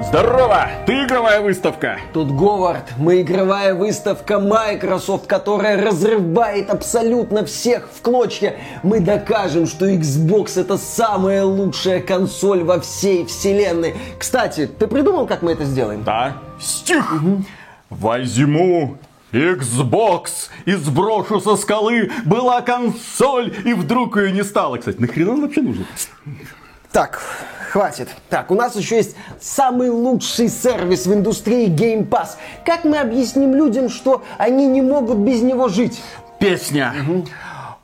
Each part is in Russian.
Здорово! Ты игровая выставка! Тут Говард, мы игровая выставка Microsoft, которая разрывает абсолютно всех в клочья. Мы докажем, что Xbox это самая лучшая консоль во всей вселенной. Кстати, ты придумал, как мы это сделаем? Да. Стих! Угу. Возьму Xbox и сброшу со скалы. Была консоль, и вдруг ее не стало. Кстати, нахрена он вообще нужен? Так, хватит. Так, у нас еще есть самый лучший сервис в индустрии Game Pass. Как мы объясним людям, что они не могут без него жить? Песня. Угу.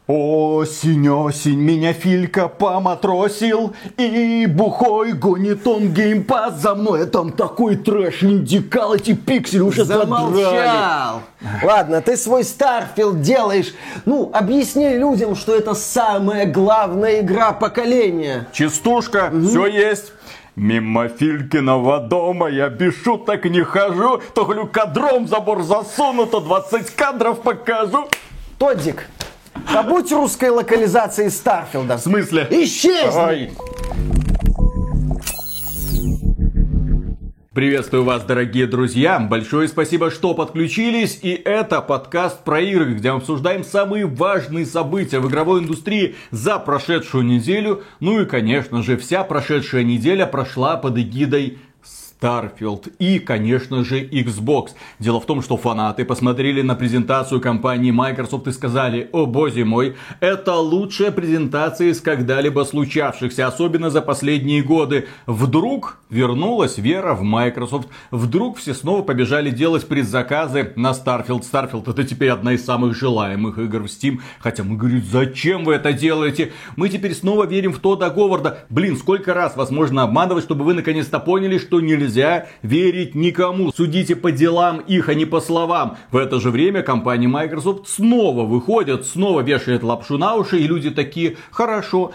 Осень, осень, меня Филька поматросил И бухой гонит он геймпад за мной. А Там такой трэш, инди-кал, эти пиксели уже Замолчал. Ладно, ты свой Starfield делаешь. Ну, объясни людям, что это самая главная игра поколения. Частушка, угу. все есть. Мимо Филькиного дома я без шуток не хожу. То говорю, кадром забор засуну, то 20 кадров покажу. Тодик, Побудь русской локализацией Старфилда. В смысле? Исчезни! Приветствую вас, дорогие друзья! Большое спасибо, что подключились. И это подкаст про игры, где мы обсуждаем самые важные события в игровой индустрии за прошедшую неделю. Ну и, конечно же, вся прошедшая неделя прошла под эгидой Starfield и, конечно же, Xbox. Дело в том, что фанаты посмотрели на презентацию компании Microsoft и сказали, о боже мой, это лучшая презентация из когда-либо случавшихся, особенно за последние годы. Вдруг вернулась вера в Microsoft, вдруг все снова побежали делать предзаказы на Starfield. Starfield это теперь одна из самых желаемых игр в Steam, хотя мы говорим, зачем вы это делаете? Мы теперь снова верим в Тодда Говарда. Блин, сколько раз вас можно обманывать, чтобы вы наконец-то поняли, что нельзя нельзя верить никому. Судите по делам их, а не по словам. В это же время компания Microsoft снова выходит, снова вешает лапшу на уши, и люди такие, хорошо,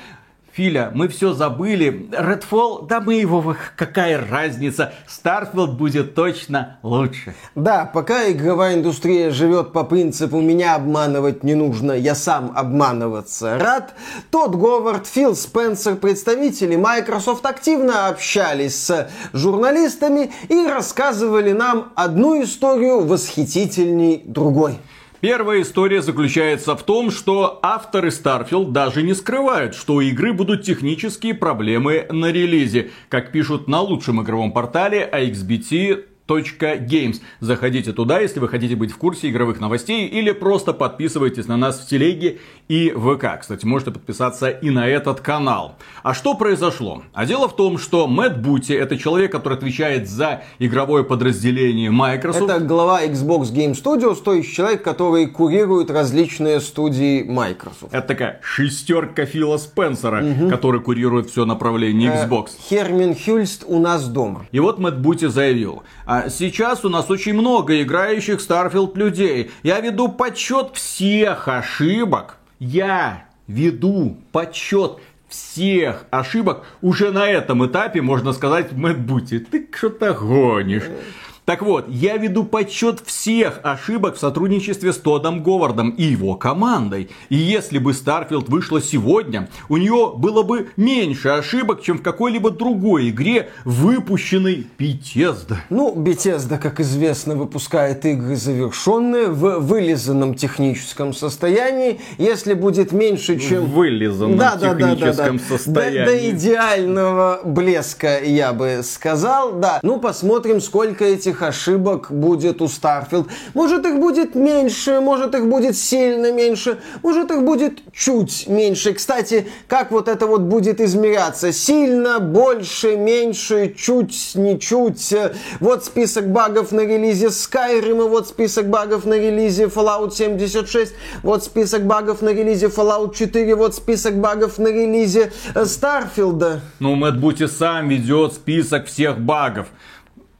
Филя, мы все забыли. Redfall, да мы его, какая разница. Starfield будет точно лучше. Да, пока игровая индустрия живет по принципу «меня обманывать не нужно, я сам обманываться рад», тот Говард, Фил Спенсер, представители Microsoft активно общались с журналистами и рассказывали нам одну историю восхитительней другой. Первая история заключается в том, что авторы Starfield даже не скрывают, что у игры будут технические проблемы на релизе. Как пишут на лучшем игровом портале AXBT, Games. Заходите туда, если вы хотите быть в курсе игровых новостей, или просто подписывайтесь на нас в телеге и ВК. Кстати, можете подписаться и на этот канал. А что произошло? А дело в том, что Мэтт Бути это человек, который отвечает за игровое подразделение Microsoft. Это глава Xbox Game Studios, то есть человек, который курирует различные студии Microsoft. Это такая шестерка Фила Спенсера, угу. который курирует все направление э, Xbox. Хермин Хюльст у нас дома. И вот Мэтт Бути заявил, а сейчас у нас очень много играющих Starfield людей. Я веду подсчет всех ошибок. Я веду подсчет всех ошибок уже на этом этапе, можно сказать, Мэтт Бути, ты что-то гонишь. Так вот, я веду подсчет всех ошибок в сотрудничестве с Тодом Говардом и его командой. И если бы Starfield вышла сегодня, у нее было бы меньше ошибок, чем в какой-либо другой игре, выпущенной Bethesda. Ну, Bethesda, как известно, выпускает игры завершенные в вылизанном техническом состоянии. Если будет меньше, чем... В вылизанном да, техническом да, да, да, состоянии. До, до идеального блеска, я бы сказал. Да, ну посмотрим, сколько этих этих ошибок будет у Starfield. Может их будет меньше, может их будет сильно меньше, может их будет чуть меньше. Кстати, как вот это вот будет измеряться? Сильно, больше, меньше, чуть, не чуть. Вот список багов на релизе Skyrim, и вот список багов на релизе Fallout 76, вот список багов на релизе Fallout 4, вот список багов на релизе Starfield. Ну, Мэтт Бути сам ведет список всех багов.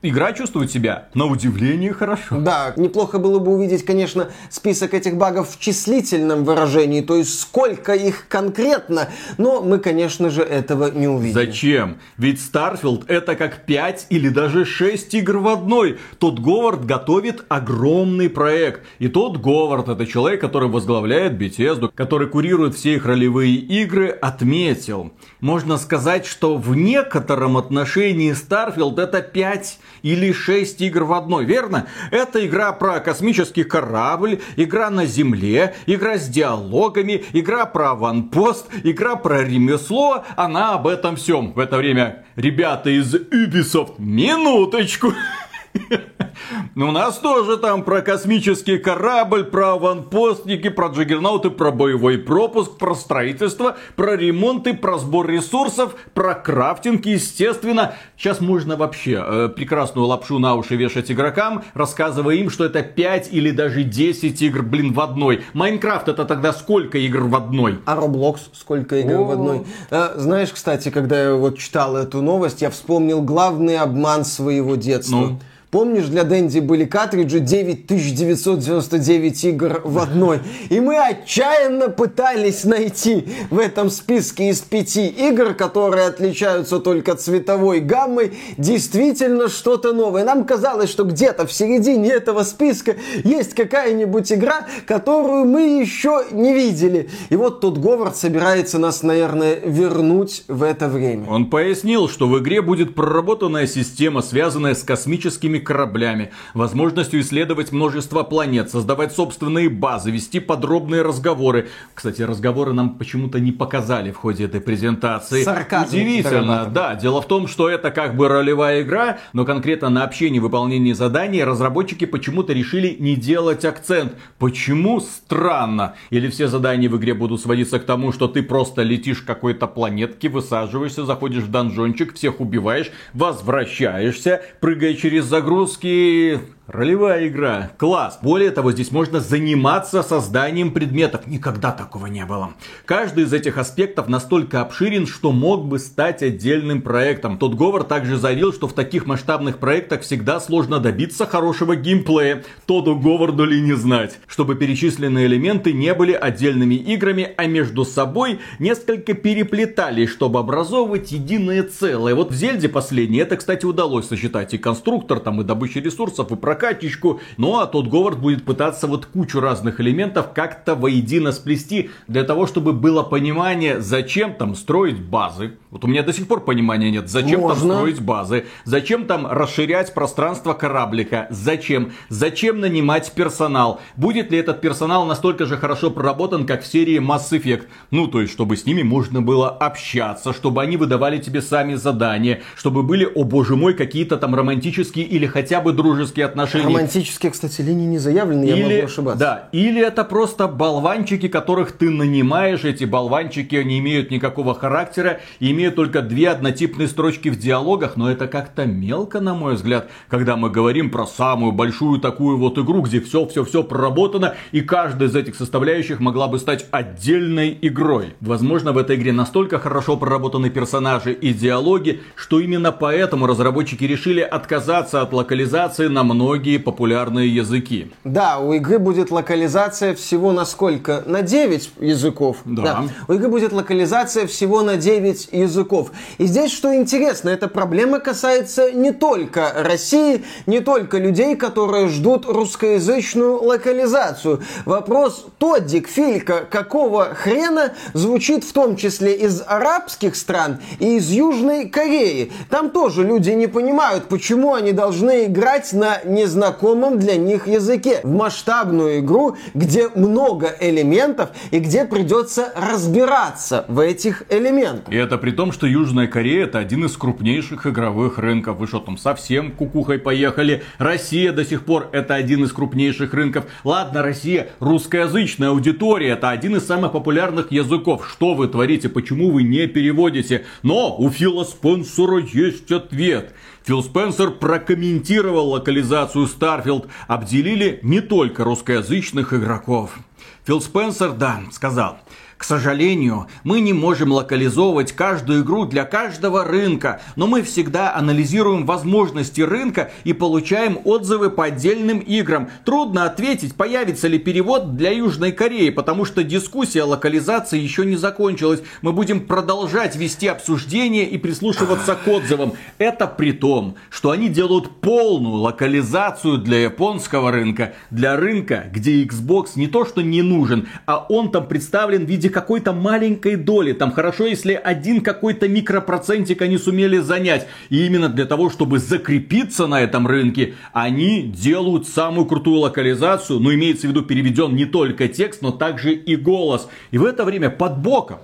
Игра чувствует себя на удивление хорошо. Да, неплохо было бы увидеть, конечно, список этих багов в числительном выражении, то есть сколько их конкретно, но мы, конечно же, этого не увидим. Зачем? Ведь Starfield это как 5 или даже 6 игр в одной. Тот Говард готовит огромный проект. И тот Говард, это человек, который возглавляет Bethesda, который курирует все их ролевые игры, отметил. Можно сказать, что в некотором отношении Starfield это 5 или 6 игр в одной, верно? Это игра про космический корабль, игра на Земле, игра с диалогами, игра про аванпост, игра про ремесло, она об этом всем. В это время ребята из Ubisoft, минуточку, у нас тоже там про космический корабль, про аванпостники, про джаггернауты, про боевой пропуск, про строительство, про ремонты, про сбор ресурсов, про крафтинг, естественно. Сейчас можно вообще э, прекрасную лапшу на уши вешать игрокам, рассказывая им, что это 5 или даже 10 игр, блин, в одной. Майнкрафт это тогда сколько игр в одной? А Roblox сколько игр О. в одной? А, знаешь, кстати, когда я вот читал эту новость, я вспомнил главный обман своего детства. Ну? Помнишь, для Дэнди были картриджи 9999 игр в одной. И мы отчаянно пытались найти в этом списке из пяти игр, которые отличаются только цветовой гаммой, действительно что-то новое. Нам казалось, что где-то в середине этого списка есть какая-нибудь игра, которую мы еще не видели. И вот тут Говард собирается нас, наверное, вернуть в это время. Он пояснил, что в игре будет проработанная система, связанная с космическими кораблями, возможностью исследовать множество планет, создавать собственные базы, вести подробные разговоры. Кстати, разговоры нам почему-то не показали в ходе этой презентации. Сарказм. Удивительно, да. Дело в том, что это как бы ролевая игра, но конкретно на общении и выполнении заданий разработчики почему-то решили не делать акцент. Почему? Странно. Или все задания в игре будут сводиться к тому, что ты просто летишь к какой-то планетке, высаживаешься, заходишь в донжончик, всех убиваешь, возвращаешься, прыгая через загрузку загрузки Ролевая игра. Класс. Более того, здесь можно заниматься созданием предметов. Никогда такого не было. Каждый из этих аспектов настолько обширен, что мог бы стать отдельным проектом. Тот Говор также заявил, что в таких масштабных проектах всегда сложно добиться хорошего геймплея. Тоду Говарду ли не знать. Чтобы перечисленные элементы не были отдельными играми, а между собой несколько переплетались, чтобы образовывать единое целое. Вот в Зельде последнее это, кстати, удалось сочетать и конструктор, там и добыча ресурсов, и прокачка прокатичку. Ну а тот Говард будет пытаться вот кучу разных элементов как-то воедино сплести для того, чтобы было понимание, зачем там строить базы. Вот у меня до сих пор понимания нет, зачем Можно. там строить базы, зачем там расширять пространство кораблика, зачем, зачем нанимать персонал, будет ли этот персонал настолько же хорошо проработан, как в серии Mass Effect. Ну, то есть, чтобы с ними можно было общаться, чтобы они выдавали тебе сами задания, чтобы были, о боже мой, какие-то там романтические или хотя бы дружеские отношения отношений. Романтические, кстати, линии не заявлены, или, я могу ошибаться. Да, или это просто болванчики, которых ты нанимаешь. Эти болванчики не имеют никакого характера, имеют только две однотипные строчки в диалогах, но это как-то мелко, на мой взгляд, когда мы говорим про самую большую такую вот игру, где все-все-все проработано, и каждая из этих составляющих могла бы стать отдельной игрой. Возможно, в этой игре настолько хорошо проработаны персонажи и диалоги, что именно поэтому разработчики решили отказаться от локализации на многие многие популярные языки. Да, у игры будет локализация всего на сколько? На 9 языков. Да. да. У игры будет локализация всего на 9 языков. И здесь, что интересно, эта проблема касается не только России, не только людей, которые ждут русскоязычную локализацию. Вопрос, Тоддик, Филька, какого хрена звучит в том числе из арабских стран и из Южной Кореи. Там тоже люди не понимают, почему они должны играть на не незнакомом для них языке. В масштабную игру, где много элементов и где придется разбираться в этих элементах. И это при том, что Южная Корея это один из крупнейших игровых рынков. Вы что там совсем кукухой поехали? Россия до сих пор это один из крупнейших рынков. Ладно, Россия русскоязычная аудитория, это один из самых популярных языков. Что вы творите? Почему вы не переводите? Но у Фила Спенсера есть ответ. Фил Спенсер прокомментировал локализацию Starfield, обделили не только русскоязычных игроков. Фил Спенсер, да, сказал, К сожалению, мы не можем локализовывать каждую игру для каждого рынка, но мы всегда анализируем возможности рынка и получаем отзывы по отдельным играм. Трудно ответить, появится ли перевод для Южной Кореи, потому что дискуссия о локализации еще не закончилась. Мы будем продолжать вести обсуждение и прислушиваться к отзывам. Это при том, что они делают полную локализацию для японского рынка, для рынка, где Xbox не то что нужен, а он там представлен в виде какой-то маленькой доли. Там хорошо, если один какой-то микропроцентик они сумели занять. И именно для того, чтобы закрепиться на этом рынке, они делают самую крутую локализацию. Ну, имеется в виду переведен не только текст, но также и голос. И в это время под боком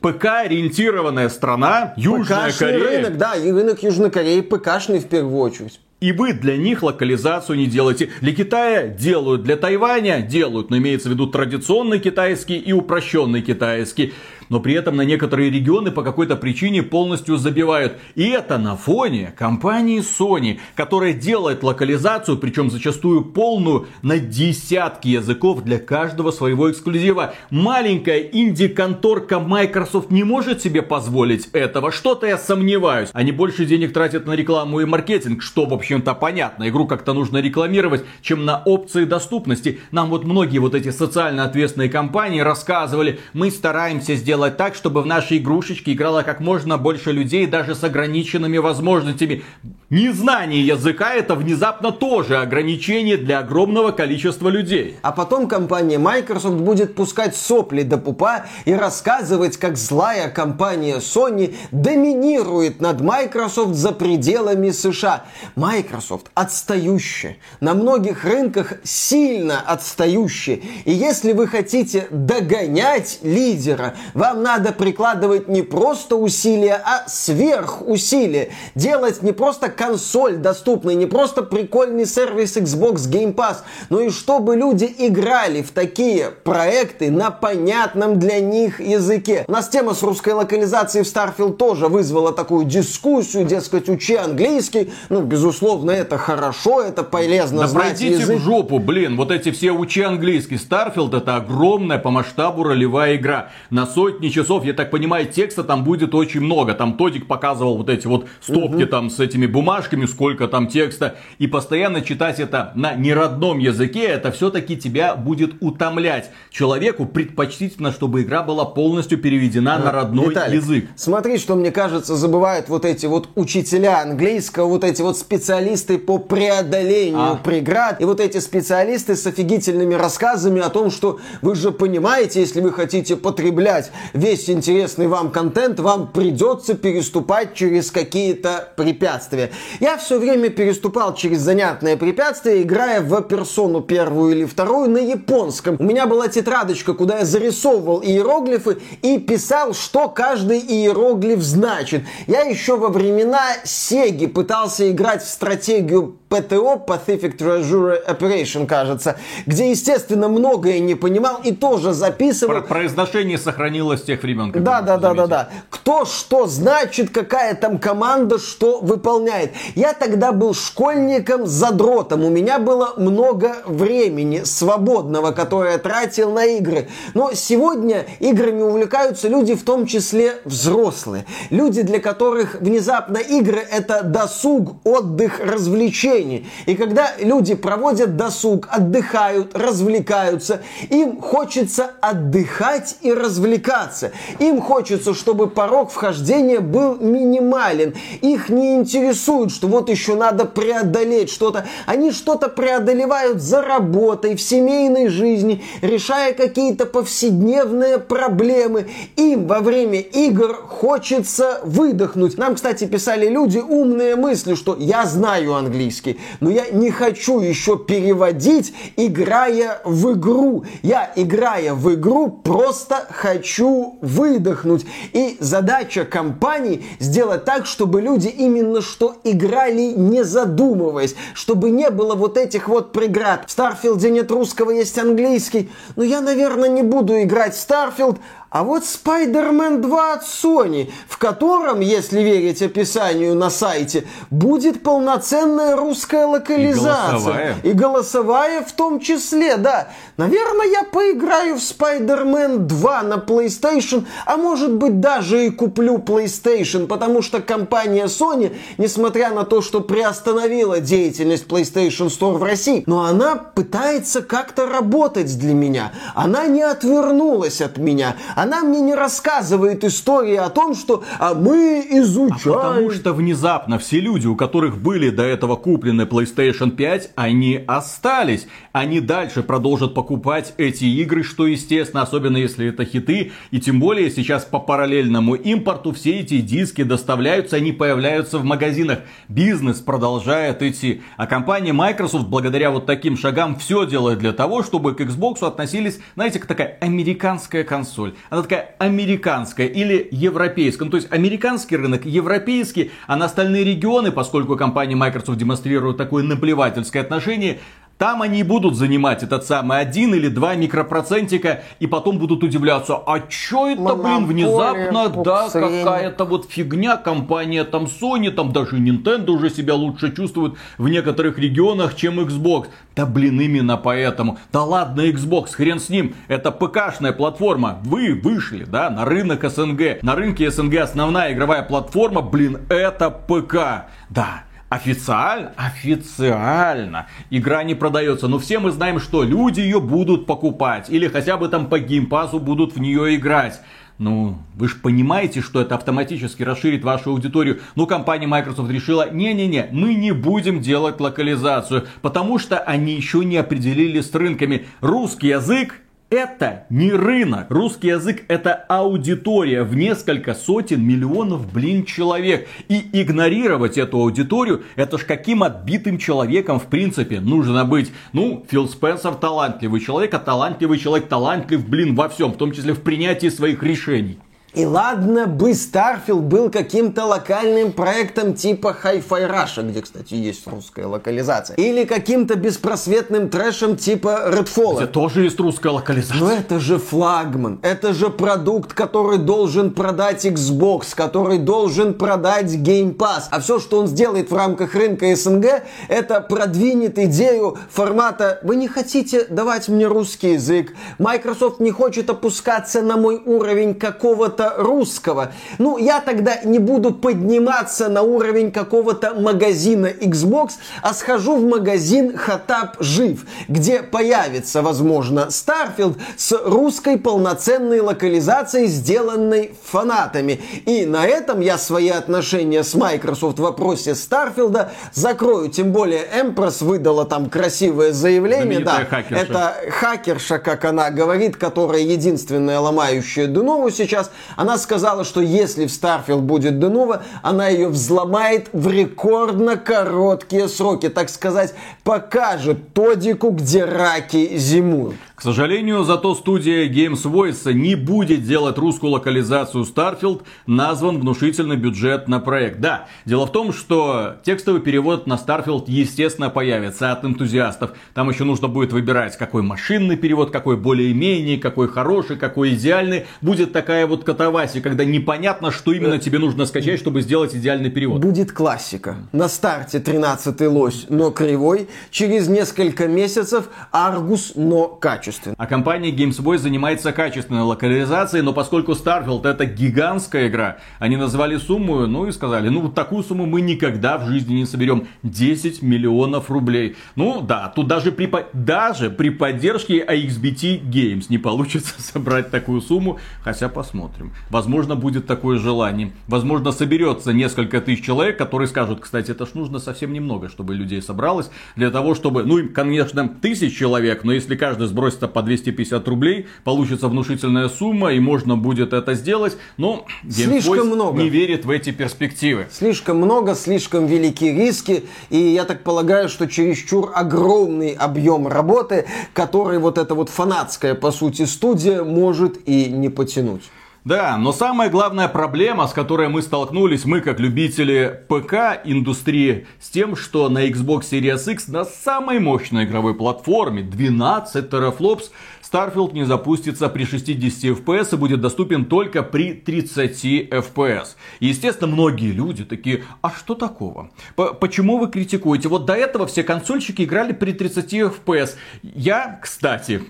ПК-ориентированная страна, Южная ПКшный Корея. рынок, да, и рынок Южной Кореи ПКшный в первую очередь. И вы для них локализацию не делаете. Для Китая делают, для Тайваня делают, но имеется в виду традиционный китайский и упрощенный китайский но при этом на некоторые регионы по какой-то причине полностью забивают. И это на фоне компании Sony, которая делает локализацию, причем зачастую полную, на десятки языков для каждого своего эксклюзива. Маленькая инди-конторка Microsoft не может себе позволить этого. Что-то я сомневаюсь. Они больше денег тратят на рекламу и маркетинг, что, в общем-то, понятно. Игру как-то нужно рекламировать, чем на опции доступности. Нам вот многие вот эти социально ответственные компании рассказывали, мы стараемся сделать сделать так, чтобы в нашей игрушечке играло как можно больше людей, даже с ограниченными возможностями. Незнание языка это внезапно тоже ограничение для огромного количества людей. А потом компания Microsoft будет пускать сопли до пупа и рассказывать, как злая компания Sony доминирует над Microsoft за пределами США. Microsoft отстающая, на многих рынках сильно отстающая. И если вы хотите догонять лидера, вам надо прикладывать не просто усилия, а сверхусилия. Делать не просто консоль доступной, не просто прикольный сервис Xbox Game Pass, но и чтобы люди играли в такие проекты на понятном для них языке. У нас тема с русской локализацией в Starfield тоже вызвала такую дискуссию, дескать, учи английский. Ну, безусловно, это хорошо, это полезно да знать пройдите язык. в жопу, блин, вот эти все учи английский. Starfield это огромная по масштабу ролевая игра. На сотни сотни часов, я так понимаю, текста там будет очень много. Там Тодик показывал вот эти вот стопки угу. там с этими бумажками, сколько там текста. И постоянно читать это на неродном языке, это все-таки тебя будет утомлять. Человеку предпочтительно, чтобы игра была полностью переведена на родной Виталик, язык. Смотри, что мне кажется, забывают вот эти вот учителя английского, вот эти вот специалисты по преодолению а. преград, и вот эти специалисты с офигительными рассказами о том, что вы же понимаете, если вы хотите потреблять весь интересный вам контент, вам придется переступать через какие-то препятствия. Я все время переступал через занятные препятствия, играя в персону первую или вторую на японском. У меня была тетрадочка, куда я зарисовывал иероглифы и писал, что каждый иероглиф значит. Я еще во времена Сеги пытался играть в стратегию ПТО, Pacific Treasure Operation, кажется, где, естественно, многое не понимал и тоже записывал. Про произношение сохранилось с тех времен. Да, да, да, да, да. Кто что значит, какая там команда что выполняет. Я тогда был школьником задротом. У меня было много времени свободного, которое я тратил на игры. Но сегодня играми увлекаются люди, в том числе взрослые. Люди, для которых внезапно игры это досуг, отдых, развлечение развлечений. И когда люди проводят досуг, отдыхают, развлекаются, им хочется отдыхать и развлекаться. Им хочется, чтобы порог вхождения был минимален. Их не интересует, что вот еще надо преодолеть что-то. Они что-то преодолевают за работой, в семейной жизни, решая какие-то повседневные проблемы. Им во время игр хочется выдохнуть. Нам, кстати, писали люди умные мысли, что я знаю английский по но я не хочу еще переводить, играя в игру. Я, играя в игру, просто хочу выдохнуть. И задача компании сделать так, чтобы люди именно что играли, не задумываясь, чтобы не было вот этих вот преград. В Starfield е нет русского, есть английский. Но я, наверное, не буду играть в Starfield, А вот Spider-Man 2 от Sony, в котором, если верить описанию на сайте, будет полноценная русская локализация. И голосовая. И голосовая в том числе, да. Наверное, я поиграю в Spider-Man 2 на PlayStation, а может быть даже и куплю PlayStation, потому что компания Sony, несмотря на то, что приостановила деятельность PlayStation Store в России, но она пытается как-то работать для меня. Она не отвернулась от меня. Она мне не рассказывает истории о том, что а мы изучаем... А потому что внезапно все люди, у которых были до этого куплены PlayStation 5, они остались. Они дальше продолжат покупать эти игры, что естественно, особенно если это хиты. И тем более сейчас по параллельному импорту все эти диски доставляются, они появляются в магазинах. Бизнес продолжает идти. А компания Microsoft благодаря вот таким шагам все делает для того, чтобы к Xbox относились, знаете, как такая американская консоль. Она такая американская или европейская. Ну, то есть американский рынок, европейский, а на остальные регионы, поскольку компания Microsoft демонстрирует такое наплевательское отношение, там они и будут занимать этот самый один или два микропроцентика, и потом будут удивляться, а чё это, блин, внезапно, да, какая-то вот фигня, компания там Sony, там даже Nintendo уже себя лучше чувствует в некоторых регионах, чем Xbox. Да блин, именно поэтому. Да ладно, Xbox, хрен с ним, это ПКшная платформа. Вы вышли, да, на рынок СНГ. На рынке СНГ основная игровая платформа, блин, это ПК. Да, Официально? Официально. Игра не продается. Но все мы знаем, что люди ее будут покупать. Или хотя бы там по геймпасу будут в нее играть. Ну, вы же понимаете, что это автоматически расширит вашу аудиторию. Но компания Microsoft решила, не-не-не, мы не будем делать локализацию, потому что они еще не определили с рынками. Русский язык это не рынок. Русский язык это аудитория в несколько сотен миллионов, блин, человек. И игнорировать эту аудиторию, это ж каким отбитым человеком в принципе нужно быть. Ну, Фил Спенсер талантливый человек, а талантливый человек талантлив, блин, во всем, в том числе в принятии своих решений. И ладно бы Starfield был каким-то локальным проектом типа Hi-Fi Russia, где, кстати, есть русская локализация. Или каким-то беспросветным трэшем типа Redfall. Где тоже есть русская локализация. Но это же флагман. Это же продукт, который должен продать Xbox, который должен продать Game Pass. А все, что он сделает в рамках рынка СНГ, это продвинет идею формата «Вы не хотите давать мне русский язык, Microsoft не хочет опускаться на мой уровень какого-то русского. Ну, я тогда не буду подниматься на уровень какого-то магазина Xbox, а схожу в магазин Хатап Жив, где появится, возможно, Starfield с русской полноценной локализацией, сделанной фанатами. И на этом я свои отношения с Microsoft в вопросе Старфилда закрою. Тем более Empress выдала там красивое заявление. да, хакерша. это хакерша, как она говорит, которая единственная ломающая Дунову сейчас. Она сказала, что если в Starfield будет Денова, она ее взломает в рекордно короткие сроки. Так сказать, покажет Тодику, где раки зимуют. К сожалению, зато студия Games Voice не будет делать русскую локализацию Starfield, назван внушительный бюджет на проект. Да, дело в том, что текстовый перевод на Starfield, естественно, появится от энтузиастов. Там еще нужно будет выбирать, какой машинный перевод, какой более-менее, какой хороший, какой идеальный. Будет такая вот катавасия, когда непонятно, что именно тебе нужно скачать, чтобы сделать идеальный перевод. Будет классика. На старте 13-й лось, но кривой. Через несколько месяцев Аргус, но качественный качественно. А компания Gamesboy занимается качественной локализацией, но поскольку Starfield это гигантская игра, они назвали сумму, ну и сказали, ну вот такую сумму мы никогда в жизни не соберем. 10 миллионов рублей. Ну да, тут даже при, даже при поддержке AXBT Games не получится собрать такую сумму, хотя посмотрим. Возможно будет такое желание. Возможно соберется несколько тысяч человек, которые скажут, кстати, это ж нужно совсем немного, чтобы людей собралось, для того, чтобы, ну, конечно, тысяч человек, но если каждый сбросит просто по 250 рублей, получится внушительная сумма, и можно будет это сделать, но слишком много. не верит в эти перспективы. Слишком много, слишком великие риски, и я так полагаю, что чересчур огромный объем работы, который вот эта вот фанатская, по сути, студия может и не потянуть. Да, но самая главная проблема, с которой мы столкнулись, мы как любители ПК индустрии, с тем, что на Xbox Series X на самой мощной игровой платформе 12 терафлопс Starfield не запустится при 60 FPS и будет доступен только при 30 FPS. Естественно, многие люди такие, а что такого? П почему вы критикуете? Вот до этого все консольщики играли при 30 FPS. Я, кстати,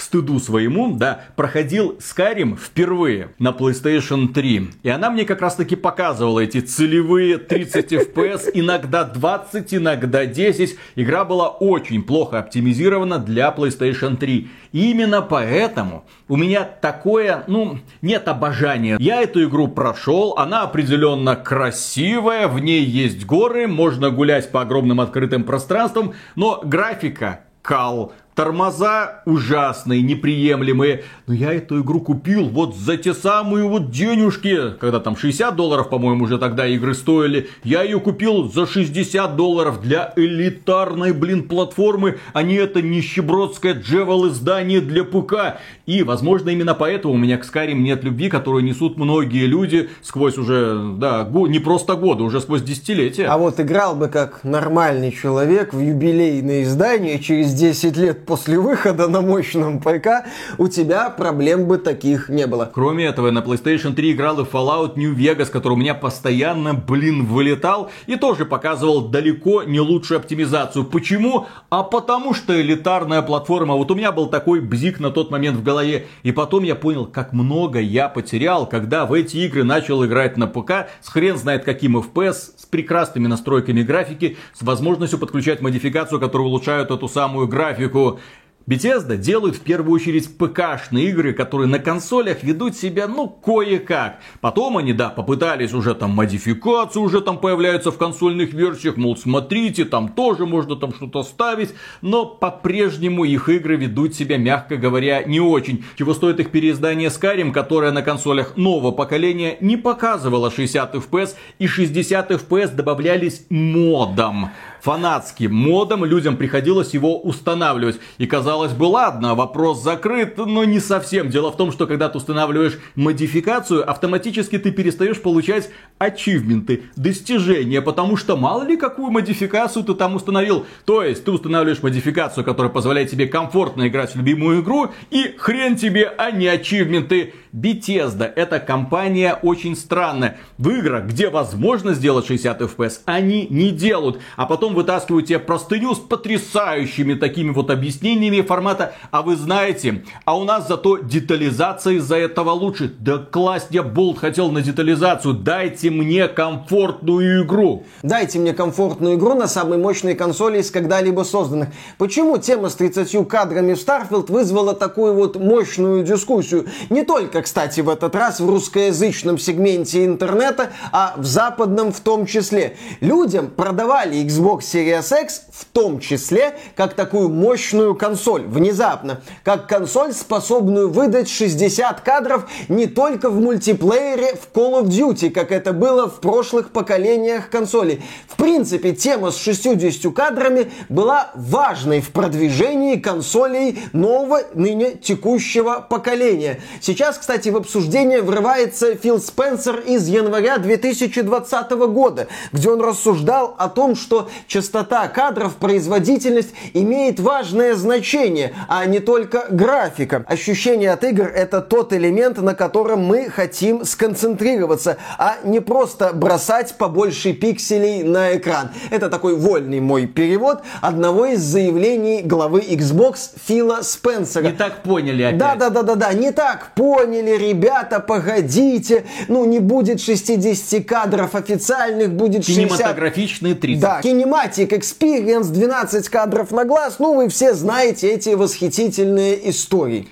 к стыду своему, да, проходил Skyrim впервые на PlayStation 3. И она мне как раз таки показывала эти целевые 30 FPS, иногда 20, иногда 10. Игра была очень плохо оптимизирована для PlayStation 3. И именно поэтому у меня такое, ну, нет обожания. Я эту игру прошел, она определенно красивая, в ней есть горы, можно гулять по огромным открытым пространствам, но графика кал. Тормоза ужасные, неприемлемые. Но я эту игру купил вот за те самые вот денежки. Когда там 60 долларов, по-моему, уже тогда игры стоили. Я ее купил за 60 долларов для элитарной, блин, платформы. А не это нищебродское джевел издание для ПК. И, возможно, именно поэтому у меня к Skyrim нет любви, которую несут многие люди сквозь уже, да, не просто годы, уже сквозь десятилетия. А вот играл бы как нормальный человек в юбилейное издание через 10 лет после выхода на мощном ПК, у тебя проблем бы таких не было. Кроме этого, я на PlayStation 3 играл и Fallout New Vegas, который у меня постоянно, блин, вылетал и тоже показывал далеко не лучшую оптимизацию. Почему? А потому что элитарная платформа. Вот у меня был такой бзик на тот момент в голове. И потом я понял, как много я потерял, когда в эти игры начал играть на ПК с хрен знает каким FPS, с прекрасными настройками графики, с возможностью подключать модификацию, которая улучшает эту самую графику. Bethesda делают в первую очередь ПК-шные игры, которые на консолях ведут себя, ну, кое-как. Потом они, да, попытались уже там модификацию, уже там появляются в консольных версиях, мол, смотрите, там тоже можно там что-то ставить, но по-прежнему их игры ведут себя, мягко говоря, не очень. Чего стоит их переиздание Skyrim, которое на консолях нового поколения не показывало 60 FPS, и 60 FPS добавлялись модом фанатским модом, людям приходилось его устанавливать. И казалось бы, ладно, вопрос закрыт, но не совсем. Дело в том, что когда ты устанавливаешь модификацию, автоматически ты перестаешь получать ачивменты, достижения, потому что мало ли какую модификацию ты там установил. То есть ты устанавливаешь модификацию, которая позволяет тебе комфортно играть в любимую игру, и хрен тебе, а не ачивменты. Bethesda это компания очень странная. В играх, где возможно сделать 60 FPS, они не делают. А потом вытаскивают тебе простыню с потрясающими такими вот объяснениями формата. А вы знаете, а у нас зато детализация из-за этого лучше. Да класть я болт хотел на детализацию. Дайте мне комфортную игру. Дайте мне комфортную игру на самой мощной консоли из когда-либо созданных. Почему тема с 30 кадрами в Starfield вызвала такую вот мощную дискуссию? Не только кстати, в этот раз в русскоязычном сегменте интернета, а в западном в том числе. Людям продавали Xbox Series X в том числе как такую мощную консоль, внезапно. Как консоль, способную выдать 60 кадров не только в мультиплеере в Call of Duty, как это было в прошлых поколениях консолей. В принципе, тема с 60 кадрами была важной в продвижении консолей нового, ныне текущего поколения. Сейчас, кстати, в обсуждение врывается Фил Спенсер из января 2020 года, где он рассуждал о том, что частота кадров, производительность имеет важное значение, а не только графика. Ощущение от игр это тот элемент, на котором мы хотим сконцентрироваться, а не просто бросать побольше пикселей на экран. Это такой вольный мой перевод одного из заявлений главы Xbox Фила Спенсера. Не так поняли опять. Да, да, да, да, да, не так поняли ребята, погодите, ну не будет 60 кадров официальных, будет 60... Кинематографичные 30. Да, Кинематик Experience, 12 кадров на глаз, ну вы все знаете эти восхитительные истории.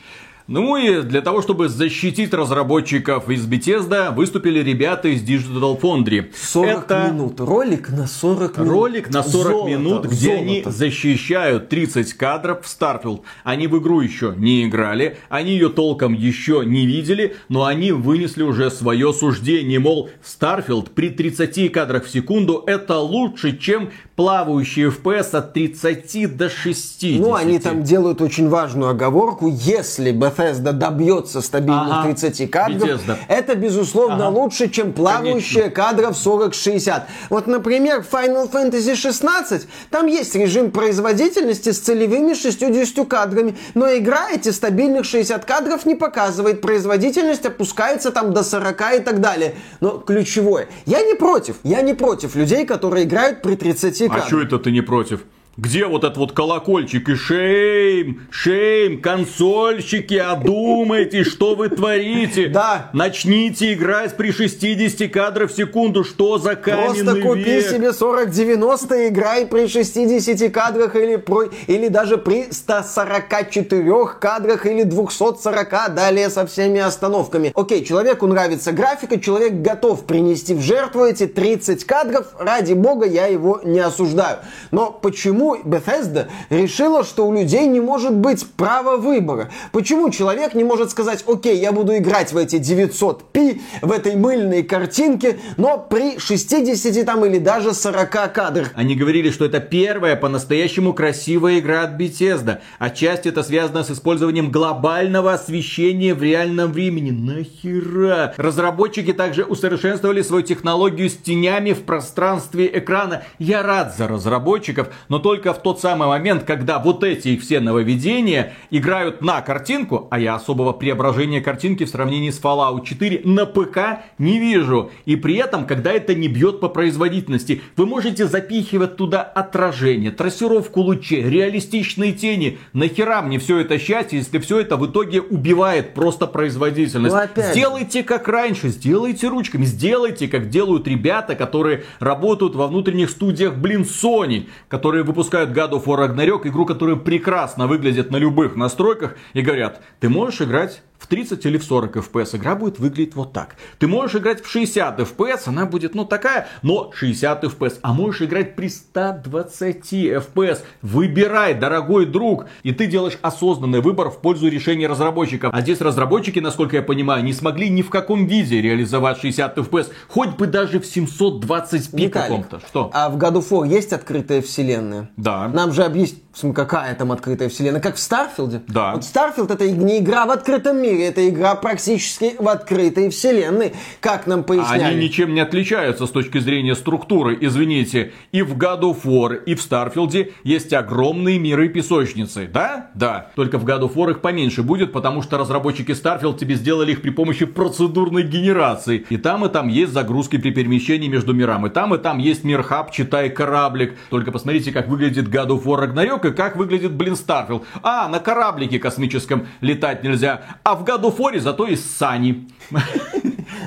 Ну и для того, чтобы защитить разработчиков из Bethesda, выступили ребята из Digital Foundry. 40 Это минут. Ролик на 40 минут. Ролик на 40 золото, минут, где золото. они защищают 30 кадров в Starfield. Они в игру еще не играли, они ее толком еще не видели, но они вынесли уже свое суждение, мол, Starfield при 30 кадрах в секунду это лучше, чем плавающие FPS от 30 до 60. Ну, они там делают очень важную оговорку, если бы Bethesda добьется стабильных Ага. 30 кадров, Bethesda. это, безусловно, Ага. лучше, чем плавающие кадров 40-60. Вот, например, в Final Fantasy 16 там есть режим производительности с целевыми 60 кадрами, но игра эти стабильных 60 кадров не показывает. Производительность опускается там до 40 и так далее. Но ключевое, я не против, я не против людей, которые играют при 30 А кадрах. что это ты не против? Где вот этот вот колокольчик и шейм, шейм, консольщики, одумайтесь, что вы творите. Да. Начните играть при 60 кадров в секунду, что за каменный Просто купи век? себе 40-90 и играй при 60 кадрах или, про, или даже при 144 кадрах или 240, далее со всеми остановками. Окей, человеку нравится графика, человек готов принести в жертву эти 30 кадров, ради бога, я его не осуждаю. Но почему Bethesda решила, что у людей не может быть права выбора? Почему человек не может сказать, окей, я буду играть в эти 900p, в этой мыльной картинке, но при 60 там или даже 40 кадрах? Они говорили, что это первая по-настоящему красивая игра от Bethesda. Отчасти это связано с использованием глобального освещения в реальном времени. Нахера? Разработчики также усовершенствовали свою технологию с тенями в пространстве экрана. Я рад за разработчиков, но только в тот самый момент, когда вот эти их все нововведения играют на картинку, а я особого преображения картинки в сравнении с Fallout 4 на ПК не вижу. И при этом, когда это не бьет по производительности, вы можете запихивать туда отражение, трассировку лучей, реалистичные тени. Нахера мне все это счастье, если все это в итоге убивает просто производительность? Ну, опять. Сделайте как раньше, сделайте ручками, сделайте как делают ребята, которые работают во внутренних студиях, блин, Sony, которые выпускают God of War Ragnarok, игру, которая прекрасно выглядит на любых настройках, и говорят, ты можешь играть в 30 или в 40 FPS игра будет выглядеть вот так. Ты можешь играть в 60 FPS, она будет, ну, такая, но 60 FPS. А можешь играть при 120 FPS. Выбирай, дорогой друг. И ты делаешь осознанный выбор в пользу решения разработчиков. А здесь разработчики, насколько я понимаю, не смогли ни в каком виде реализовать 60 FPS. Хоть бы даже в 720p Виталик, каком-то. Что? А в God of War есть открытая вселенная? Да. Нам же объяснить, какая там открытая вселенная, как в Starfield е. Да. Вот Starfield это не игра в открытом мире, это игра практически в открытой вселенной. Как нам поясняли. Они ничем не отличаются с точки зрения структуры. Извините, и в God of War, и в Starfield е есть огромные миры песочницы. Да? Да. Только в God of War их поменьше будет, потому что разработчики Starfield тебе сделали их при помощи процедурной генерации. И там, и там есть загрузки при перемещении между мирами. И там, и там есть мир хаб, читай кораблик. Только посмотрите, как выглядит God of War Ragnarok и как выглядит, блин, Starfield. А, на кораблике космическом летать нельзя. А в of War зато есть сани.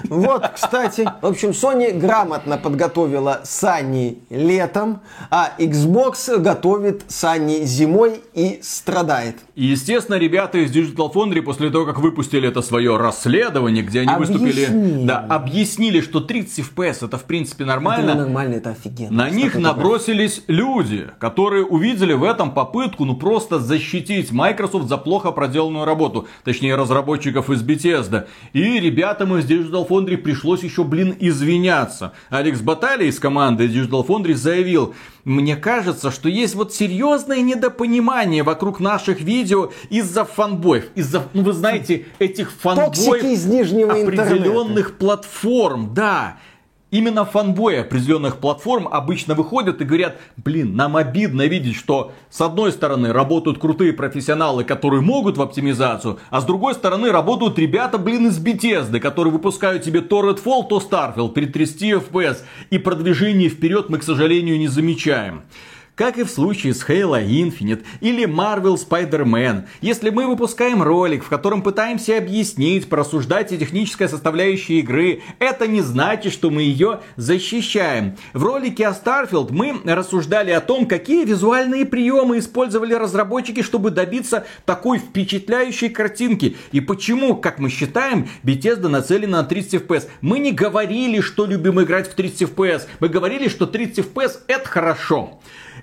Вот, кстати, в общем, Sony грамотно подготовила Сани летом, а Xbox готовит Сани зимой и страдает. И, естественно, ребята из Digital Foundry после того, как выпустили это свое расследование, где они выступили, Объяснили. да, объяснили, что 30 FPS это в принципе Это нормально. нормально, это офигенно. На них набросились люди, которые увидели в этом попытку, ну просто защитить Microsoft за плохо проделанную работу. Точнее, разработчиков из Bethesda. И ребятам из Digital Foundry пришлось еще, блин, извиняться. Алекс Баталия из команды Digital Foundry заявил, мне кажется, что есть вот серьезное недопонимание вокруг наших видео из-за фанбоев. Из-за, ну вы знаете, этих фанбоев из нижнего определенных платформ, да. Именно фанбои определенных платформ обычно выходят и говорят, блин, нам обидно видеть, что с одной стороны работают крутые профессионалы, которые могут в оптимизацию, а с другой стороны работают ребята, блин, из Bethesda, которые выпускают тебе то Redfall, то Starfield при 30 FPS. И продвижение вперед мы, к сожалению, не замечаем. Как и в случае с Halo Infinite или Marvel Spider-Man, если мы выпускаем ролик, в котором пытаемся объяснить, просуждать и техническая составляющая игры, это не значит, что мы ее защищаем. В ролике о Starfield мы рассуждали о том, какие визуальные приемы использовали разработчики, чтобы добиться такой впечатляющей картинки. И почему, как мы считаем, Bethesda нацелена на 30 FPS. Мы не говорили, что любим играть в 30 FPS. Мы говорили, что 30 FPS это хорошо.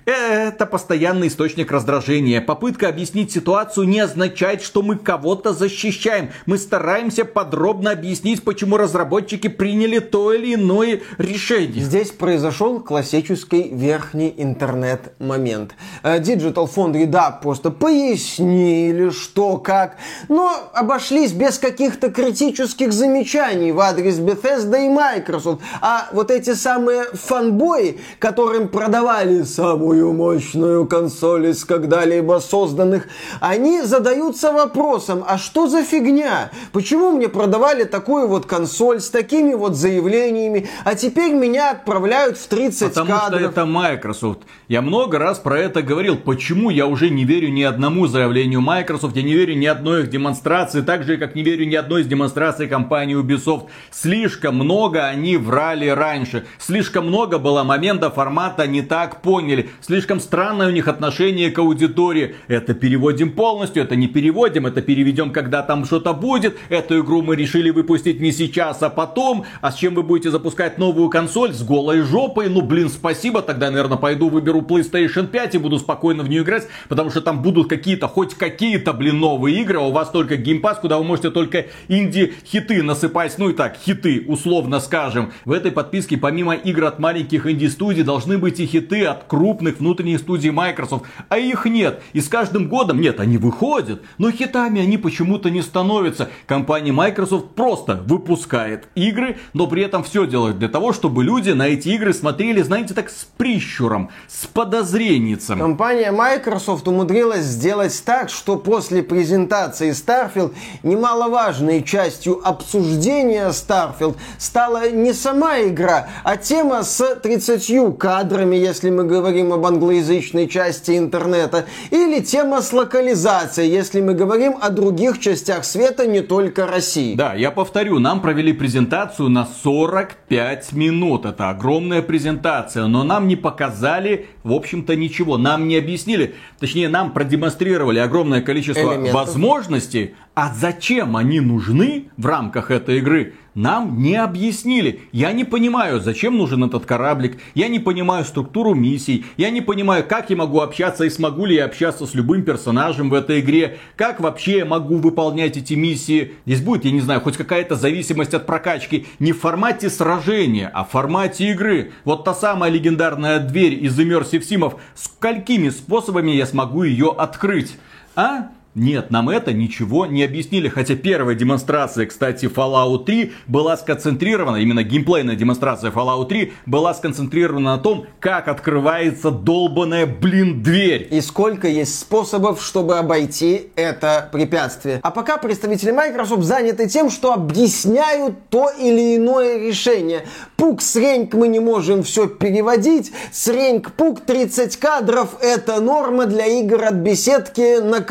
Это постоянный источник раздражения. Попытка объяснить ситуацию не означает, что мы кого-то защищаем. Мы стараемся подробно объяснить, почему разработчики приняли то или иное решение. Здесь произошел классический верхний интернет-момент. Э, Digital Foundry, да, просто пояснили, что, как, но обошлись без каких-то критических замечаний в адрес Bethesda и Microsoft. А вот эти самые фанбои, которым продавали самую мощную консоль из когда-либо созданных, они задаются вопросом, а что за фигня? Почему мне продавали такую вот консоль с такими вот заявлениями, а теперь меня отправляют в 30 Потому кадров? что это Microsoft. Я много раз про это говорил. Почему я уже не верю ни одному заявлению Microsoft, я не верю ни одной их демонстрации, так же, как не верю ни одной из демонстраций компании Ubisoft. Слишком много они врали раньше. Слишком много было момента формата не так поняли. Слишком странное у них отношение к аудитории. Это переводим полностью, это не переводим, это переведем, когда там что-то будет. Эту игру мы решили выпустить не сейчас, а потом. А с чем вы будете запускать новую консоль? С голой жопой? Ну, блин, спасибо. Тогда, наверное, пойду выберу PlayStation 5 и буду спокойно в нее играть, потому что там будут какие-то, хоть какие-то, блин, новые игры, а у вас только Pass, куда вы можете только инди-хиты насыпать, ну и так, хиты, условно скажем. В этой подписке помимо игр от маленьких инди-студий должны быть и хиты от крупных внутренних студий Microsoft, а их нет. И с каждым годом, нет, они выходят, но хитами они почему-то не становятся. Компания Microsoft просто выпускает игры, но при этом все делает для того, чтобы люди на эти игры смотрели, знаете, так с прищуром, с подозренницем. Компания Microsoft умудрилась сделать так, что после презентации Starfield немаловажной частью обсуждения Starfield стала не сама игра, а тема с 30 кадрами, если мы говорим об англоязычной части интернета, или тема с локализацией, если мы говорим о других частях света, не только России. Да, я повторю, нам провели презентацию на 45 минут. Это огромная презентация, но нам не показали, в общем-то, ничего. Нам не объяснили, точнее, нам продемонстрировали огромное количество Элементов. возможностей, а зачем они нужны в рамках этой игры, нам не объяснили. Я не понимаю, зачем нужен этот кораблик. Я не понимаю структуру миссий. Я не понимаю, как я могу общаться и смогу ли я общаться с любым персонажем в этой игре. Как вообще я могу выполнять эти миссии. Здесь будет, я не знаю, хоть какая-то зависимость от прокачки. Не в формате сражения, а в формате игры. Вот та самая легендарная дверь из Immersive Simов. Сколькими способами я смогу ее открыть? А? Нет, нам это ничего не объяснили. Хотя первая демонстрация, кстати, Fallout 3 была сконцентрирована, именно геймплейная демонстрация Fallout 3 была сконцентрирована на том, как открывается долбаная, блин, дверь. И сколько есть способов, чтобы обойти это препятствие. А пока представители Microsoft заняты тем, что объясняют то или иное решение. Пук с ренк мы не можем все переводить. С ренк пук 30 кадров это норма для игр от беседки на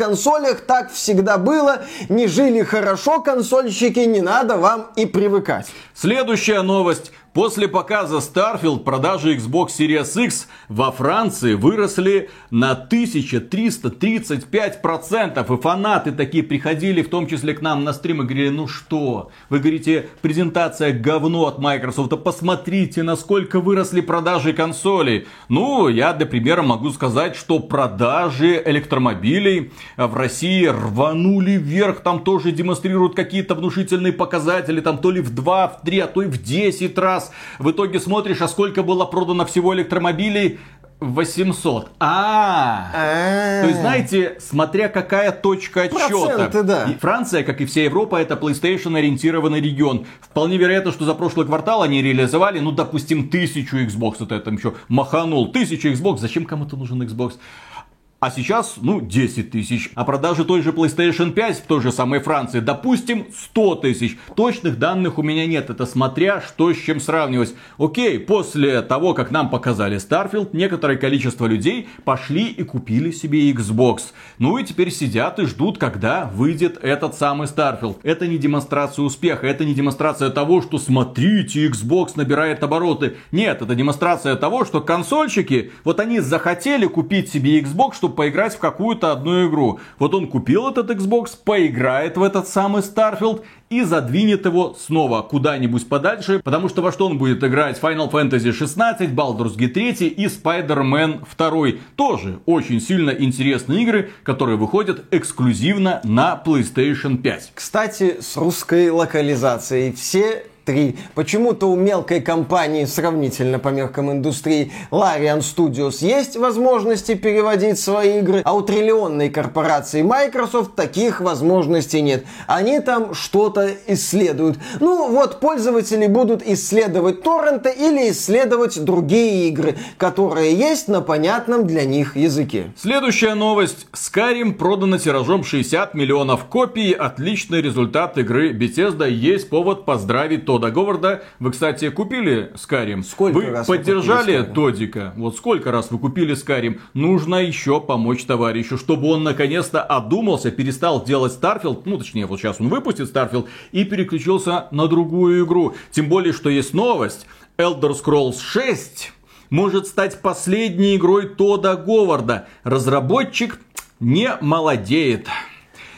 консолях. Так всегда было. Не жили хорошо консольщики, не надо вам и привыкать. Следующая новость. После показа Starfield продажи Xbox Series X во Франции выросли на 1335%. И фанаты такие приходили, в том числе к нам на стрим, и говорили, ну что, вы говорите, презентация говно от Microsoft, а посмотрите, насколько выросли продажи консолей. Ну, я для примера могу сказать, что продажи электромобилей в России рванули вверх, там тоже демонстрируют какие-то внушительные показатели, там то ли в 2, в 3, а то и в 10 раз. В итоге смотришь, а сколько было продано всего электромобилей? 800. А, А. то есть, знаете, смотря какая точка отсчета. Да. И Франция, как и вся Европа, это PlayStation ориентированный регион. Вполне вероятно, что за прошлый квартал они реализовали, ну, допустим, тысячу Xbox. Это я там еще маханул. Тысячу Xbox. Зачем кому-то нужен Xbox? А сейчас, ну, 10 тысяч. А продажи той же PlayStation 5 в той же самой Франции, допустим, 100 тысяч. Точных данных у меня нет, это смотря что с чем сравнивать. Окей, после того, как нам показали Starfield, некоторое количество людей пошли и купили себе Xbox. Ну и теперь сидят и ждут, когда выйдет этот самый Starfield. Это не демонстрация успеха, это не демонстрация того, что смотрите, Xbox набирает обороты. Нет, это демонстрация того, что консольщики, вот они захотели купить себе Xbox, чтобы чтобы поиграть в какую-то одну игру. Вот он купил этот Xbox, поиграет в этот самый Starfield и задвинет его снова куда-нибудь подальше, потому что во что он будет играть Final Fantasy 16, Baldur's Gate 3 и Spider-Man 2. Тоже очень сильно интересные игры, которые выходят эксклюзивно на PlayStation 5. Кстати, с русской локализацией все 3. Почему-то у мелкой компании, сравнительно по меркам индустрии, Larian Studios есть возможности переводить свои игры, а у триллионной корпорации Microsoft таких возможностей нет. Они там что-то исследуют. Ну вот, пользователи будут исследовать торренты или исследовать другие игры, которые есть на понятном для них языке. Следующая новость. Skyrim продано тиражом 60 миллионов копий. Отличный результат игры Bethesda. Есть повод поздравить тот Тода Говарда. Вы, кстати, купили Skyrim? Сколько вы раз поддержали вы Тодика? Вот сколько раз вы купили Skyrim? Нужно еще помочь товарищу, чтобы он наконец-то одумался, перестал делать Starfield, ну точнее, вот сейчас он выпустит Starfield и переключился на другую игру. Тем более, что есть новость. Elder Scrolls 6 может стать последней игрой Тода Говарда. Разработчик не молодеет.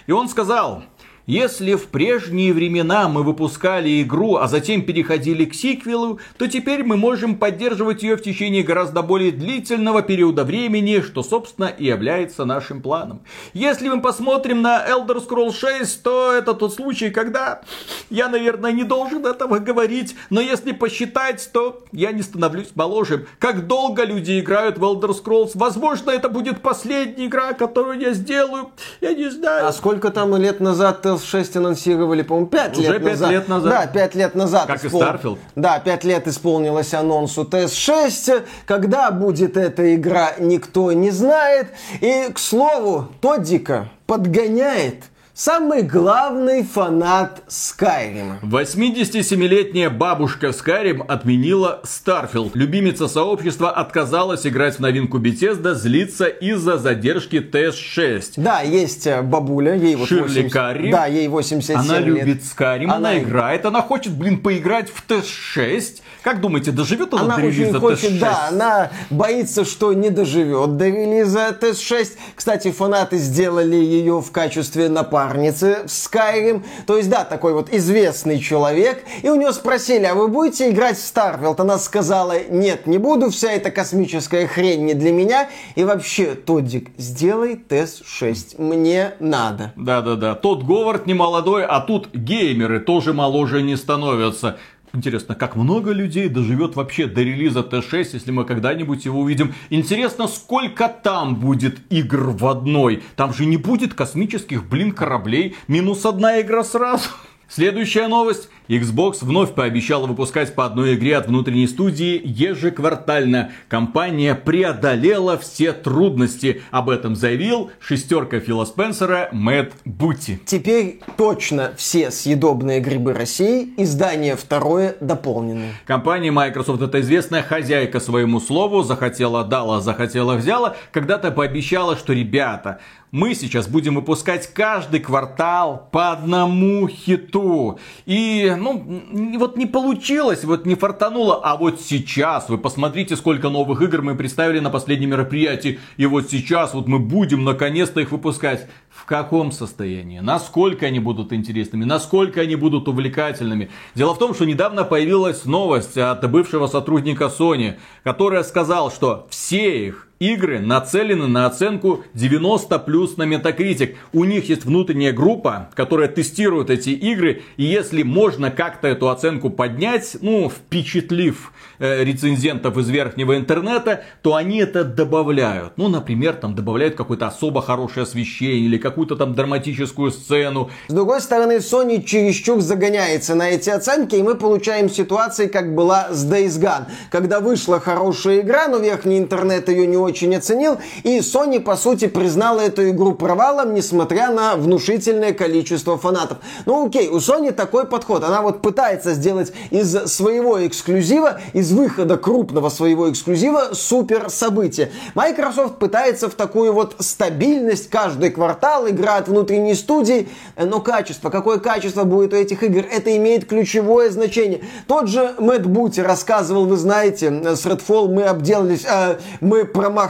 И он сказал, если в прежние времена мы выпускали игру, а затем переходили к сиквелу, то теперь мы можем поддерживать ее в течение гораздо более длительного периода времени, что, собственно, и является нашим планом. Если мы посмотрим на Elder Scrolls 6, то это тот случай, когда я, наверное, не должен этого говорить, но если посчитать, то я не становлюсь моложе. Как долго люди играют в Elder Scrolls? Возможно, это будет последняя игра, которую я сделаю. Я не знаю. А сколько там лет назад Tales 6 анонсировали, по-моему, 5 Уже лет пять назад. лет назад. Да, 5 лет назад. Как и Starfield. Да, 5 лет исполнилось анонсу TS6. Когда будет эта игра, никто не знает. И, к слову, Тоддика подгоняет самый главный фанат Скайрима. 87-летняя бабушка Skyrim отменила Starfield. Любимица сообщества отказалась играть в новинку Bethesda, злится из-за задержки TS6. Да, есть э, бабуля, ей вот Ширли 80 Карри. Да, ей 87 Она лет. любит Skyrim, она, Она- играет, она хочет, блин, поиграть в TS6. Как думаете, доживет она, Она до релиза хочет, TS6? да, она боится, что не доживет до релиза TS6. Кстати, фанаты сделали ее в качестве напарницы в Skyrim. То есть, да, такой вот известный человек. И у нее спросили, а вы будете играть в Starfield? Она сказала, нет, не буду, вся эта космическая хрень не для меня. И вообще, Тоддик, сделай TS6, мне надо. Да-да-да. Тот Говард не молодой, а тут геймеры тоже моложе не становятся. Интересно, как много людей доживет вообще до релиза Т6, если мы когда-нибудь его увидим. Интересно, сколько там будет игр в одной. Там же не будет космических, блин, кораблей. Минус одна игра сразу. Следующая новость. Xbox вновь пообещала выпускать по одной игре от внутренней студии ежеквартально. Компания преодолела все трудности. Об этом заявил шестерка Фила Спенсера Мэтт Бути. Теперь точно все съедобные грибы России, издание второе дополненное. Компания Microsoft, это известная хозяйка своему слову, захотела дала, захотела взяла, когда-то пообещала, что ребята, мы сейчас будем выпускать каждый квартал по одному хиту. И, ну, вот не получилось, вот не фартануло. А вот сейчас, вы посмотрите, сколько новых игр мы представили на последнем мероприятии. И вот сейчас вот мы будем наконец-то их выпускать. В каком состоянии? Насколько они будут интересными? Насколько они будут увлекательными? Дело в том, что недавно появилась новость от бывшего сотрудника Sony, который сказал, что все их игры нацелены на оценку 90 плюс на Metacritic. У них есть внутренняя группа, которая тестирует эти игры. И если можно как-то эту оценку поднять, ну, впечатлив э, рецензентов из верхнего интернета, то они это добавляют. Ну, например, там добавляют какое-то особо хорошее освещение или какую-то там драматическую сцену. С другой стороны, Sony чересчур загоняется на эти оценки, и мы получаем ситуации, как была с Days Gone, когда вышла хорошая игра, но верхний интернет ее не очень оценил, и Sony, по сути, признала эту игру провалом, несмотря на внушительное количество фанатов. Ну окей, у Sony такой подход. Она вот пытается сделать из своего эксклюзива, из выхода крупного своего эксклюзива супер событие. Microsoft пытается в такую вот стабильность каждый квартал, игра от внутренней студии, но качество, какое качество будет у этих игр, это имеет ключевое значение. Тот же Мэтт Бути рассказывал, вы знаете, с Redfall мы обделались, э, мы промахнулись.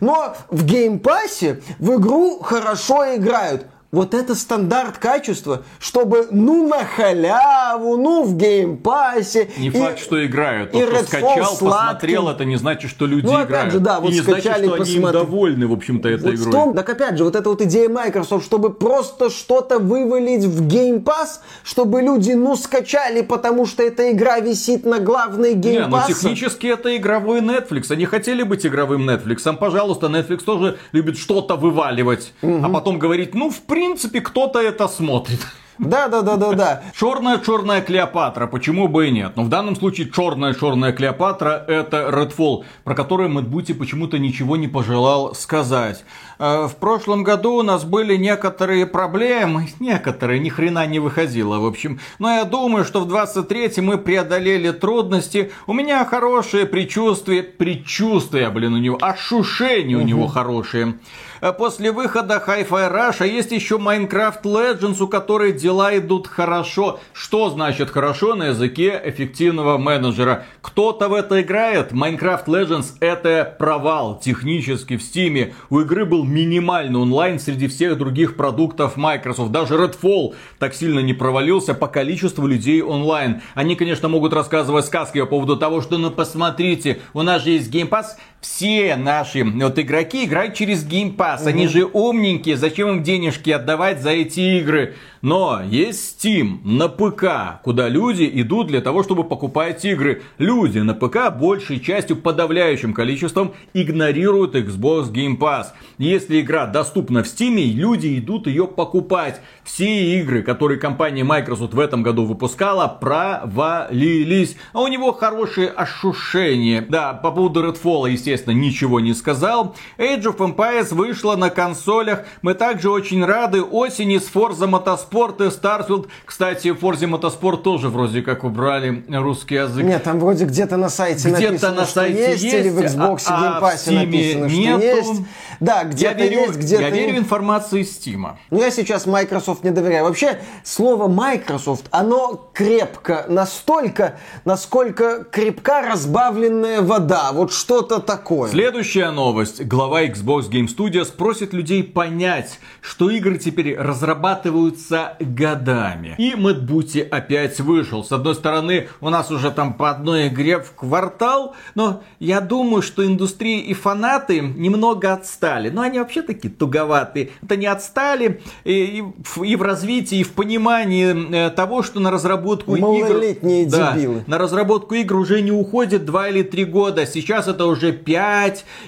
Но в Game Pass е в игру хорошо играют вот это стандарт качества, чтобы ну на халяву, ну в Game Pass е. Не и, факт, что играют. Тот, кто скачал, сладким. посмотрел, это не значит, что люди ну, играют. Же, да, вот и не скачали, значит, что посмотри... они им довольны, в общем-то, этой вот игрой. Том, так опять же, вот эта вот идея Microsoft, чтобы просто что-то вывалить в Pass, чтобы люди, ну, скачали, потому что эта игра висит на главной Game Не, ну технически это игровой Netflix. Они хотели быть игровым Netflix. Пожалуйста, Netflix тоже любит что-то вываливать, угу. а потом говорить, ну, в принципе, принципе, кто-то это смотрит. Да, да, да, да, да. Черная черная Клеопатра, почему бы и нет? Но в данном случае черная черная Клеопатра это Redfall, про который Мэтт Бути почему-то ничего не пожелал сказать. Э, в прошлом году у нас были некоторые проблемы, некоторые, ни хрена не выходило, в общем. Но я думаю, что в 23 мы преодолели трудности. У меня хорошее предчувствие, предчувствие, блин, у него, ошушение угу. у него хорошее. Э, после выхода Hi-Fi Rush а есть еще Minecraft Legends, у которой дела идут хорошо. Что значит хорошо на языке эффективного менеджера? Кто-то в это играет? Minecraft Legends это провал технически в Steam. У игры был минимальный онлайн среди всех других продуктов Microsoft. Даже Redfall так сильно не провалился по количеству людей онлайн. Они, конечно, могут рассказывать сказки по поводу того, что ну посмотрите, у нас же есть Game Pass, все наши вот игроки играют через Game Pass. Угу. Они же умненькие, зачем им денежки отдавать за эти игры? Но есть Steam на ПК, куда люди идут для того, чтобы покупать игры. Люди на ПК большей частью, подавляющим количеством, игнорируют Xbox Game Pass. Если игра доступна в Steam, люди идут ее покупать. Все игры, которые компания Microsoft в этом году выпускала, провалились. А у него хорошее ощущение. Да, по поводу Redfall, естественно, ничего не сказал. Age of Empires вышла на консолях. Мы также очень рады осени с Forza Motorsport и Starfield. Кстати, в Forza Motorsport тоже вроде как убрали русский язык. Нет, там вроде где-то на сайте где написано, на сайте что есть, есть, или в Xbox а, Game Pass а написано, нету. что есть. Да, где-то верю, есть, где-то Я верю в информацию из Steam. Ну, я сейчас Microsoft не доверяю. Вообще, слово Microsoft, оно крепко настолько, насколько крепка разбавленная вода. Вот что-то такое. Следующая новость. Глава Xbox Game Studios просит людей понять, что игры теперь разрабатываются годами. И Мэтт Бути опять вышел. С одной стороны, у нас уже там по одной игре в квартал, но я думаю, что индустрия и фанаты немного отстали. Но они вообще такие туговатые. Это не отстали и, и, в, и в развитии, и в понимании э, того, что на разработку игр... Да, на разработку игр уже не уходит 2 или 3 года. Сейчас это уже 5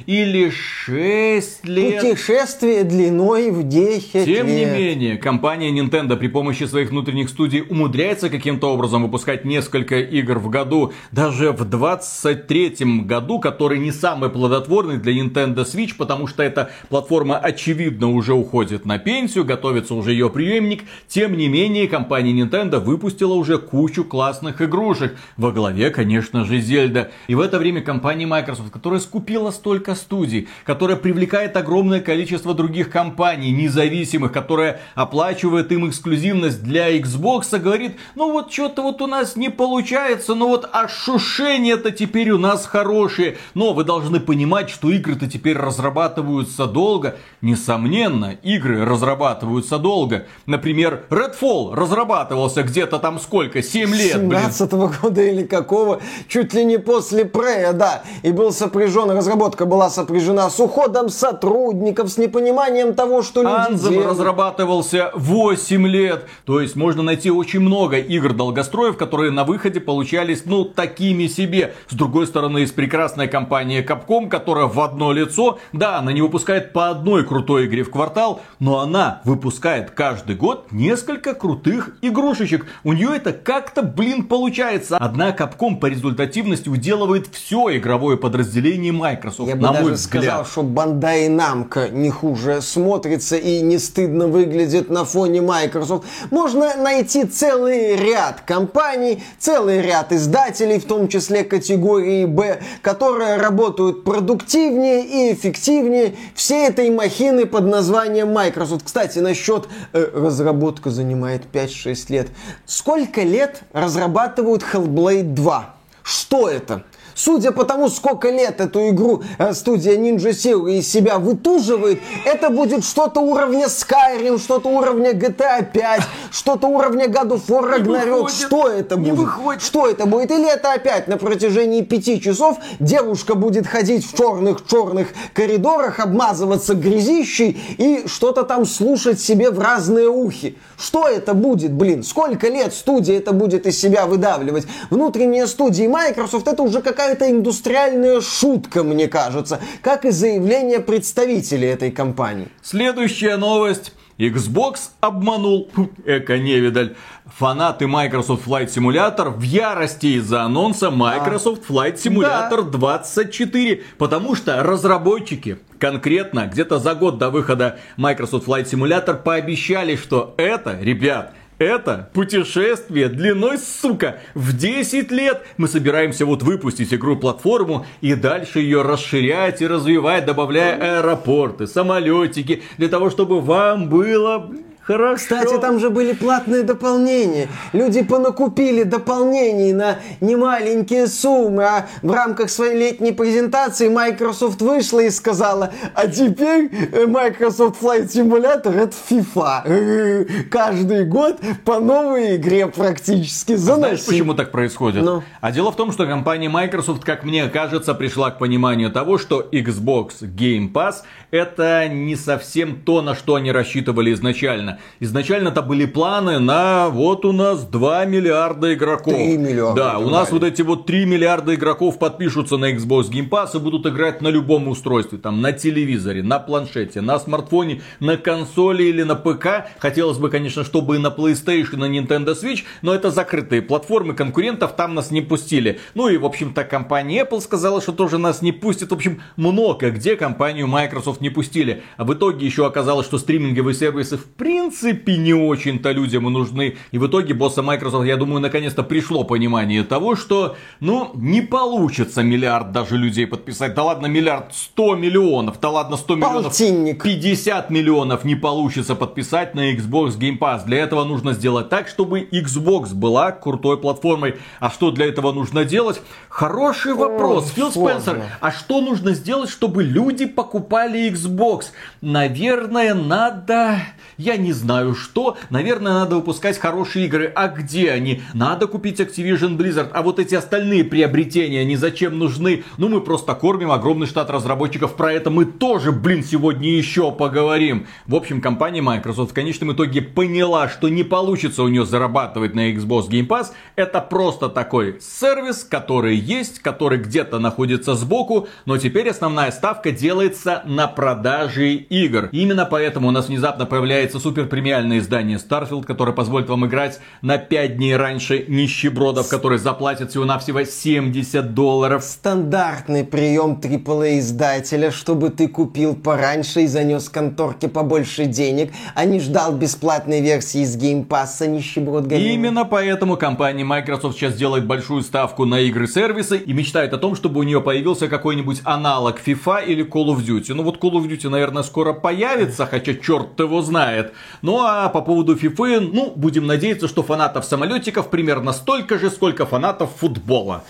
или 6 лет. Путешествие длиной в 10 Тем лет. не менее, компания Nintendo при помощи своих внутренних студий умудряется каким-то образом выпускать несколько игр в году. Даже в 23 году, который не самый плодотворный для Nintendo Switch, потому что эта платформа очевидно уже уходит на пенсию, готовится уже ее преемник. Тем не менее, компания Nintendo выпустила уже кучу классных игрушек. Во главе, конечно же, Зельда. И в это время компания Microsoft, которая скупила столько студий, которая привлекает огромное количество других компаний, независимых, которая оплачивает им эксклюзивность для Xbox, говорит, ну вот что-то вот у нас не получается, но вот ошушения-то теперь у нас хорошие. Но вы должны понимать, что игры-то теперь разрабатываются долго. Несомненно, игры разрабатываются долго. Например, Redfall разрабатывался где-то там сколько? 7 лет, 17 -го года или какого? Чуть ли не после Прея, да. И был сопряжен, разработка была сопряжена с уходом сотрудников, с непониманием того, что люди Anthem делают. разрабатывался 8 8 лет. То есть можно найти очень много игр долгостроев, которые на выходе получались, ну, такими себе. С другой стороны, есть прекрасная компания Capcom, которая в одно лицо, да, она не выпускает по одной крутой игре в квартал, но она выпускает каждый год несколько крутых игрушечек. У нее это как-то, блин, получается. Одна Capcom по результативности уделывает все игровое подразделение Microsoft, Я на бы мой даже взгляд. сказал, что Bandai Namco не хуже смотрится и не стыдно выглядит на фоне Microsoft. Можно найти целый ряд компаний, целый ряд издателей, в том числе категории B, которые работают продуктивнее и эффективнее всей этой махины под названием Microsoft. Кстати, насчет э, разработка занимает 5-6 лет. Сколько лет разрабатывают Hellblade 2? Что это? Судя по тому, сколько лет эту игру э, студия Ninja Theory из себя вытуживает, это будет что-то уровня Skyrim, что-то уровня GTA 5, что-то уровня God of War Ragnarok. Что это будет? выходит. Что это будет? Или это опять на протяжении пяти часов девушка будет ходить в черных-черных коридорах, обмазываться грязищей и что-то там слушать себе в разные ухи. Что это будет, блин? Сколько лет студия это будет из себя выдавливать? Внутренние студии Microsoft это уже какая-то индустриальная шутка, мне кажется, как и заявление представителей этой компании. Следующая новость. Xbox обманул, эко-невидаль, фанаты Microsoft Flight Simulator в ярости из-за анонса Microsoft Flight Simulator 24, потому что разработчики конкретно где-то за год до выхода Microsoft Flight Simulator пообещали, что это, ребят, это путешествие длиной, сука, в 10 лет. Мы собираемся вот выпустить игру-платформу и дальше ее расширять и развивать, добавляя аэропорты, самолетики, для того, чтобы вам было Хорошо. Кстати, там же были платные дополнения. Люди понакупили дополнений на немаленькие суммы, а в рамках своей летней презентации Microsoft вышла и сказала, а теперь э, Microsoft Flight Simulator это FIFA. Каждый год по новой игре практически. Заноси. Знаешь, почему так происходит? Ну. А дело в том, что компания Microsoft, как мне кажется, пришла к пониманию того, что Xbox Game Pass это не совсем то, на что они рассчитывали изначально. Изначально это были планы на вот у нас 2 миллиарда игроков. 3 миллиарда, Да, у нас вот эти вот 3 миллиарда игроков подпишутся на Xbox Game Pass и будут играть на любом устройстве. Там на телевизоре, на планшете, на смартфоне, на консоли или на ПК. Хотелось бы, конечно, чтобы и на PlayStation, и на Nintendo Switch, но это закрытые платформы, конкурентов там нас не пустили. Ну и, в общем-то, компания Apple сказала, что тоже нас не пустит. В общем, много где компанию Microsoft не пустили. А в итоге еще оказалось, что стриминговые сервисы в принципе не очень-то людям нужны. И в итоге босса Microsoft, я думаю, наконец-то пришло понимание того, что, ну, не получится миллиард даже людей подписать. Да ладно, миллиард 100 миллионов, да ладно, 100 миллионов. Полтинник. 50 миллионов не получится подписать на Xbox Game Pass. Для этого нужно сделать так, чтобы Xbox была крутой платформой. А что для этого нужно делать? Хороший вопрос, Фил сложно. Спенсер. А что нужно сделать, чтобы люди покупали Xbox? Наверное, надо... Я не знаю что. Наверное, надо выпускать хорошие игры. А где они? Надо купить Activision Blizzard. А вот эти остальные приобретения, они зачем нужны? Ну, мы просто кормим огромный штат разработчиков. Про это мы тоже, блин, сегодня еще поговорим. В общем, компания Microsoft в конечном итоге поняла, что не получится у нее зарабатывать на Xbox Game Pass. Это просто такой сервис, который есть, который где-то находится сбоку, но теперь основная ставка делается на продаже игр. Именно поэтому у нас внезапно появляется супер премиальное издание Starfield, которое позволит вам играть на 5 дней раньше нищебродов, которые заплатят всего-навсего 70 долларов. Стандартный прием AAA издателя, чтобы ты купил пораньше и занес конторке побольше денег, а не ждал бесплатной версии из геймпасса нищеброд И гонимый. именно поэтому компания Microsoft сейчас делает большую ставку на игры-сервисы и мечтает о том, чтобы у нее появился какой-нибудь аналог FIFA или Call of Duty. Ну вот Call of Duty, наверное, скоро появится, хотя черт его знает. Ну а по поводу FIFA, ну, будем надеяться, что фанатов самолетиков примерно столько же, сколько фанатов футбола.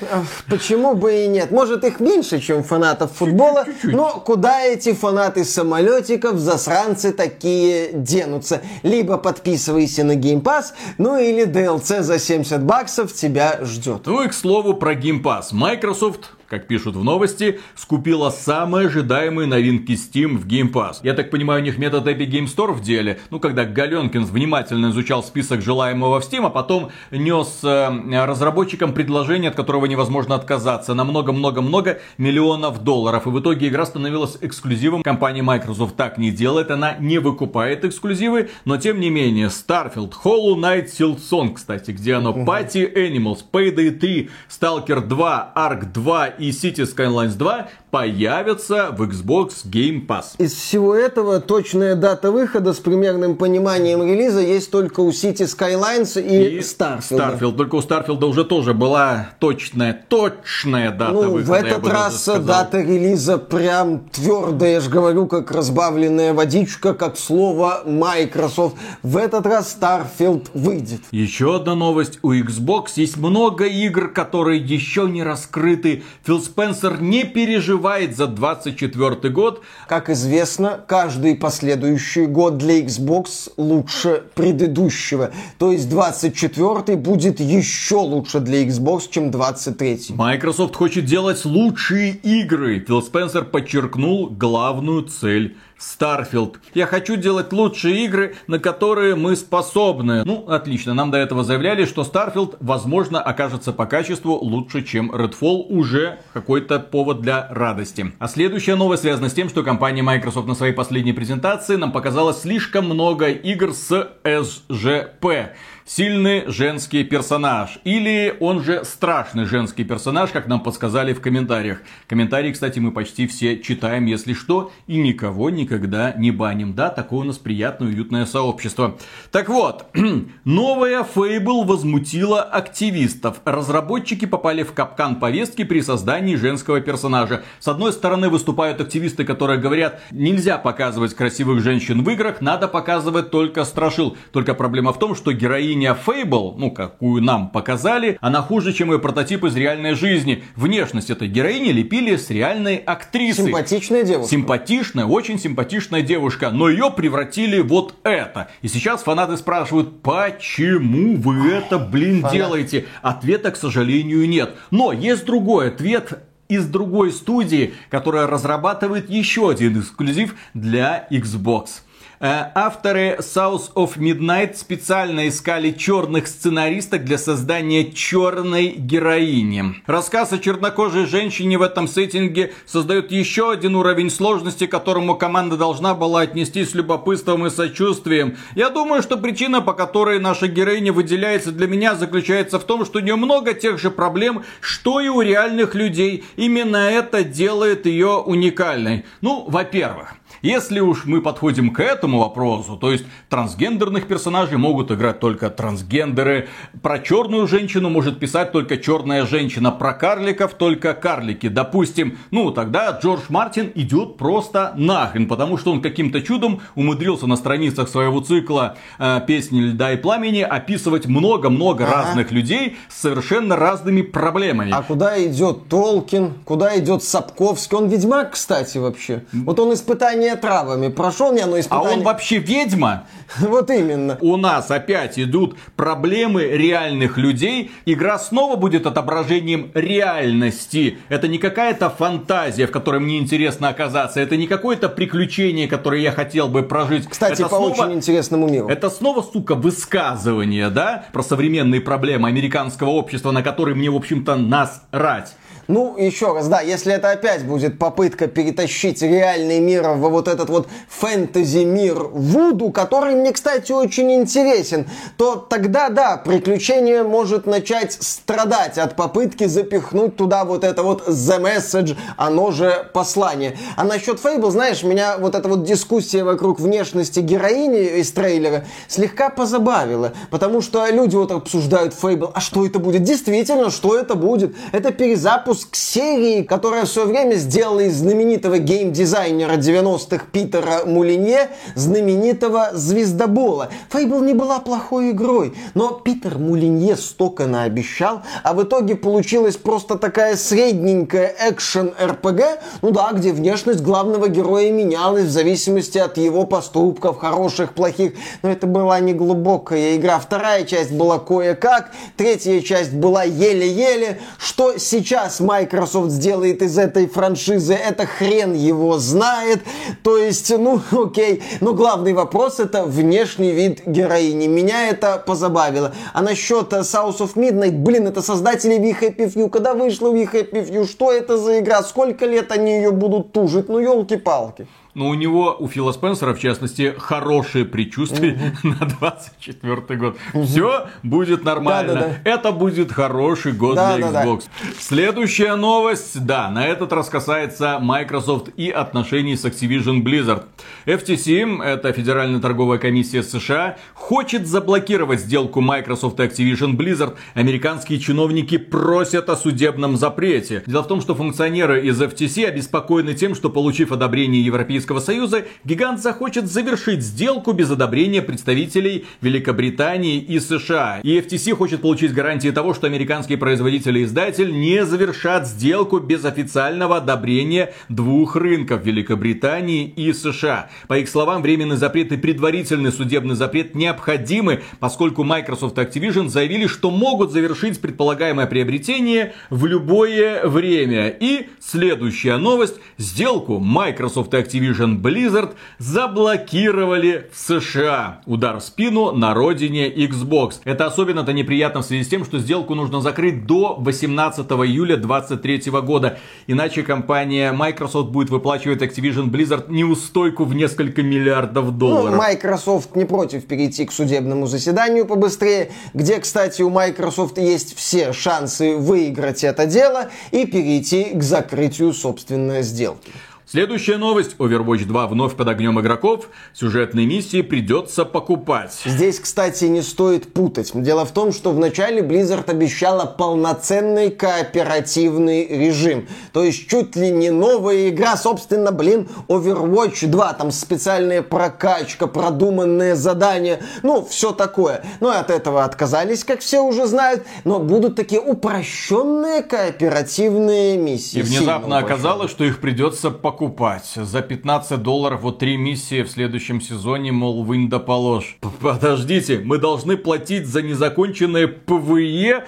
Почему бы и нет? Может их меньше, чем фанатов футбола, но куда эти фанаты самолетиков, засранцы такие денутся? Либо подписывайся на Game Pass, ну или DLC за 70 баксов тебя ждет. Ну и к слову про Game Pass. Microsoft как пишут в новости, скупила самые ожидаемые новинки Steam в Game Pass. Я так понимаю, у них метод Epic Game Store в деле. Ну, когда Галенкин внимательно изучал список желаемого в Steam, а потом нес э, разработчикам предложение, от которого невозможно отказаться, на много-много-много миллионов долларов. И в итоге игра становилась эксклюзивом. Компания Microsoft так не делает, она не выкупает эксклюзивы, но тем не менее, Starfield, Hollow Knight, Silksong, кстати, где оно, Party Animals, Payday 3, Stalker 2, Ark 2 и City Skylines 2 появятся в Xbox Game Pass. Из всего этого точная дата выхода с примерным пониманием релиза есть только у City Skylines и, Starfield. Starfield. Только у Starfield уже тоже была точная, точная дата Ну, выхода. в этот раз дата релиза прям твердая, я же говорю, как разбавленная водичка, как слово Microsoft. В этот раз Starfield выйдет. Еще одна новость. У Xbox есть много игр, которые еще не раскрыты Фил Спенсер не переживает за 24 год. Как известно, каждый последующий год для Xbox лучше предыдущего. То есть 24 будет еще лучше для Xbox, чем 23. Microsoft хочет делать лучшие игры. Фил Спенсер подчеркнул главную цель Starfield. Я хочу делать лучшие игры, на которые мы способны. Ну, отлично. Нам до этого заявляли, что Starfield, возможно, окажется по качеству лучше, чем Redfall. Уже какой-то повод для радости. А следующая новость связана с тем, что компания Microsoft на своей последней презентации нам показала слишком много игр с SGP сильный женский персонаж. Или он же страшный женский персонаж, как нам подсказали в комментариях. Комментарии, кстати, мы почти все читаем, если что, и никого никогда не баним. Да, такое у нас приятное, уютное сообщество. Так вот, новая Fable возмутила активистов. Разработчики попали в капкан повестки при создании женского персонажа. С одной стороны выступают активисты, которые говорят, нельзя показывать красивых женщин в играх, надо показывать только страшил. Только проблема в том, что героиня героиня Фейбл, ну, какую нам показали, она хуже, чем ее прототип из реальной жизни. Внешность этой героини лепили с реальной актрисы. Симпатичная девушка. Симпатичная, очень симпатичная девушка. Но ее превратили вот это. И сейчас фанаты спрашивают, почему вы это, блин, Фанат. делаете? Ответа, к сожалению, нет. Но есть другой ответ из другой студии, которая разрабатывает еще один эксклюзив для Xbox. Э, авторы South of Midnight специально искали черных сценаристок для создания черной героини. Рассказ о чернокожей женщине в этом сеттинге создает еще один уровень сложности, к которому команда должна была отнестись с любопытством и сочувствием. Я думаю, что причина, по которой наша героиня выделяется для меня, заключается в том, что у нее много тех же проблем, что и у реальных людей. Именно это делает ее уникальной. Ну, во-первых, если уж мы подходим к этому вопросу, то есть трансгендерных персонажей могут играть только трансгендеры, про черную женщину может писать только черная женщина, про карликов только карлики. Допустим, ну тогда Джордж Мартин идет просто нахрен, потому что он каким-то чудом умудрился на страницах своего цикла э, «Песни льда и пламени» описывать много-много ага. разных людей с совершенно разными проблемами. А куда идет Толкин, куда идет Сапковский? Он ведьмак, кстати, вообще. Вот он испытание травами. Прошел не оно испытание. А он вообще ведьма? Вот именно. У нас опять идут проблемы реальных людей. Игра снова будет отображением реальности. Это не какая-то фантазия, в которой мне интересно оказаться. Это не какое-то приключение, которое я хотел бы прожить. Кстати, это по снова... очень интересному миру. Это снова, сука, высказывание, да? Про современные проблемы американского общества, на которые мне, в общем-то, насрать. Ну, еще раз, да, если это опять будет попытка перетащить реальный мир в вот этот вот фэнтези-мир Вуду, который мне, кстати, очень интересен, то тогда, да, приключение может начать страдать от попытки запихнуть туда вот это вот The Message, оно же послание. А насчет Фейбл, знаешь, меня вот эта вот дискуссия вокруг внешности героини из трейлера слегка позабавила, потому что люди вот обсуждают Фейбл, а что это будет? Действительно, что это будет? Это перезапуск выпуск серии, которая в свое время сделала из знаменитого геймдизайнера 90-х Питера Мулинье знаменитого звездобола. Фейбл не была плохой игрой, но Питер Мулинье столько наобещал, а в итоге получилась просто такая средненькая экшен-РПГ, ну да, где внешность главного героя менялась в зависимости от его поступков, хороших, плохих, но это была не глубокая игра. Вторая часть была кое-как, третья часть была еле-еле, что сейчас Microsoft сделает из этой франшизы, это хрен его знает. То есть, ну, окей. Но главный вопрос это внешний вид героини. Меня это позабавило. А насчет South of Midnight, блин, это создатели We Happy Few. Когда вышла We Happy Few, что это за игра? Сколько лет они ее будут тужить? Ну, елки-палки. Но у него, у Фила Спенсера, в частности, хорошие предчувствия на 24 год. Все будет нормально. Это будет хороший год для Xbox. Следующая новость, да, на этот раз касается Microsoft и отношений с Activision Blizzard. FTC, это Федеральная торговая комиссия США, хочет заблокировать сделку Microsoft и Activision Blizzard. Американские чиновники просят о судебном запрете. Дело в том, что функционеры из FTC обеспокоены тем, что получив одобрение Европейского Европейского Союза, гигант захочет завершить сделку без одобрения представителей Великобритании и США. И FTC хочет получить гарантии того, что американские производители и издатель не завершат сделку без официального одобрения двух рынков Великобритании и США. По их словам, временный запрет и предварительный судебный запрет необходимы, поскольку Microsoft и Activision заявили, что могут завершить предполагаемое приобретение в любое время. И следующая новость. Сделку Microsoft и Activision Blizzard заблокировали в США. Удар в спину на родине Xbox. Это особенно-то неприятно в связи с тем, что сделку нужно закрыть до 18 июля 2023 года. Иначе компания Microsoft будет выплачивать Activision Blizzard неустойку в несколько миллиардов долларов. Ну, Microsoft не против перейти к судебному заседанию побыстрее, где, кстати, у Microsoft есть все шансы выиграть это дело и перейти к закрытию собственной сделки. Следующая новость. Overwatch 2 вновь под огнем игроков. Сюжетные миссии придется покупать. Здесь, кстати, не стоит путать. Дело в том, что вначале Blizzard обещала полноценный кооперативный режим. То есть чуть ли не новая игра, собственно, блин, Overwatch 2. Там специальная прокачка, продуманные задания. Ну, все такое. Но от этого отказались, как все уже знают. Но будут такие упрощенные кооперативные миссии. И внезапно оказалось, что их придется покупать покупать. За 15 долларов вот три миссии в следующем сезоне, мол, вынь да положь. Подождите, мы должны платить за незаконченное PvE?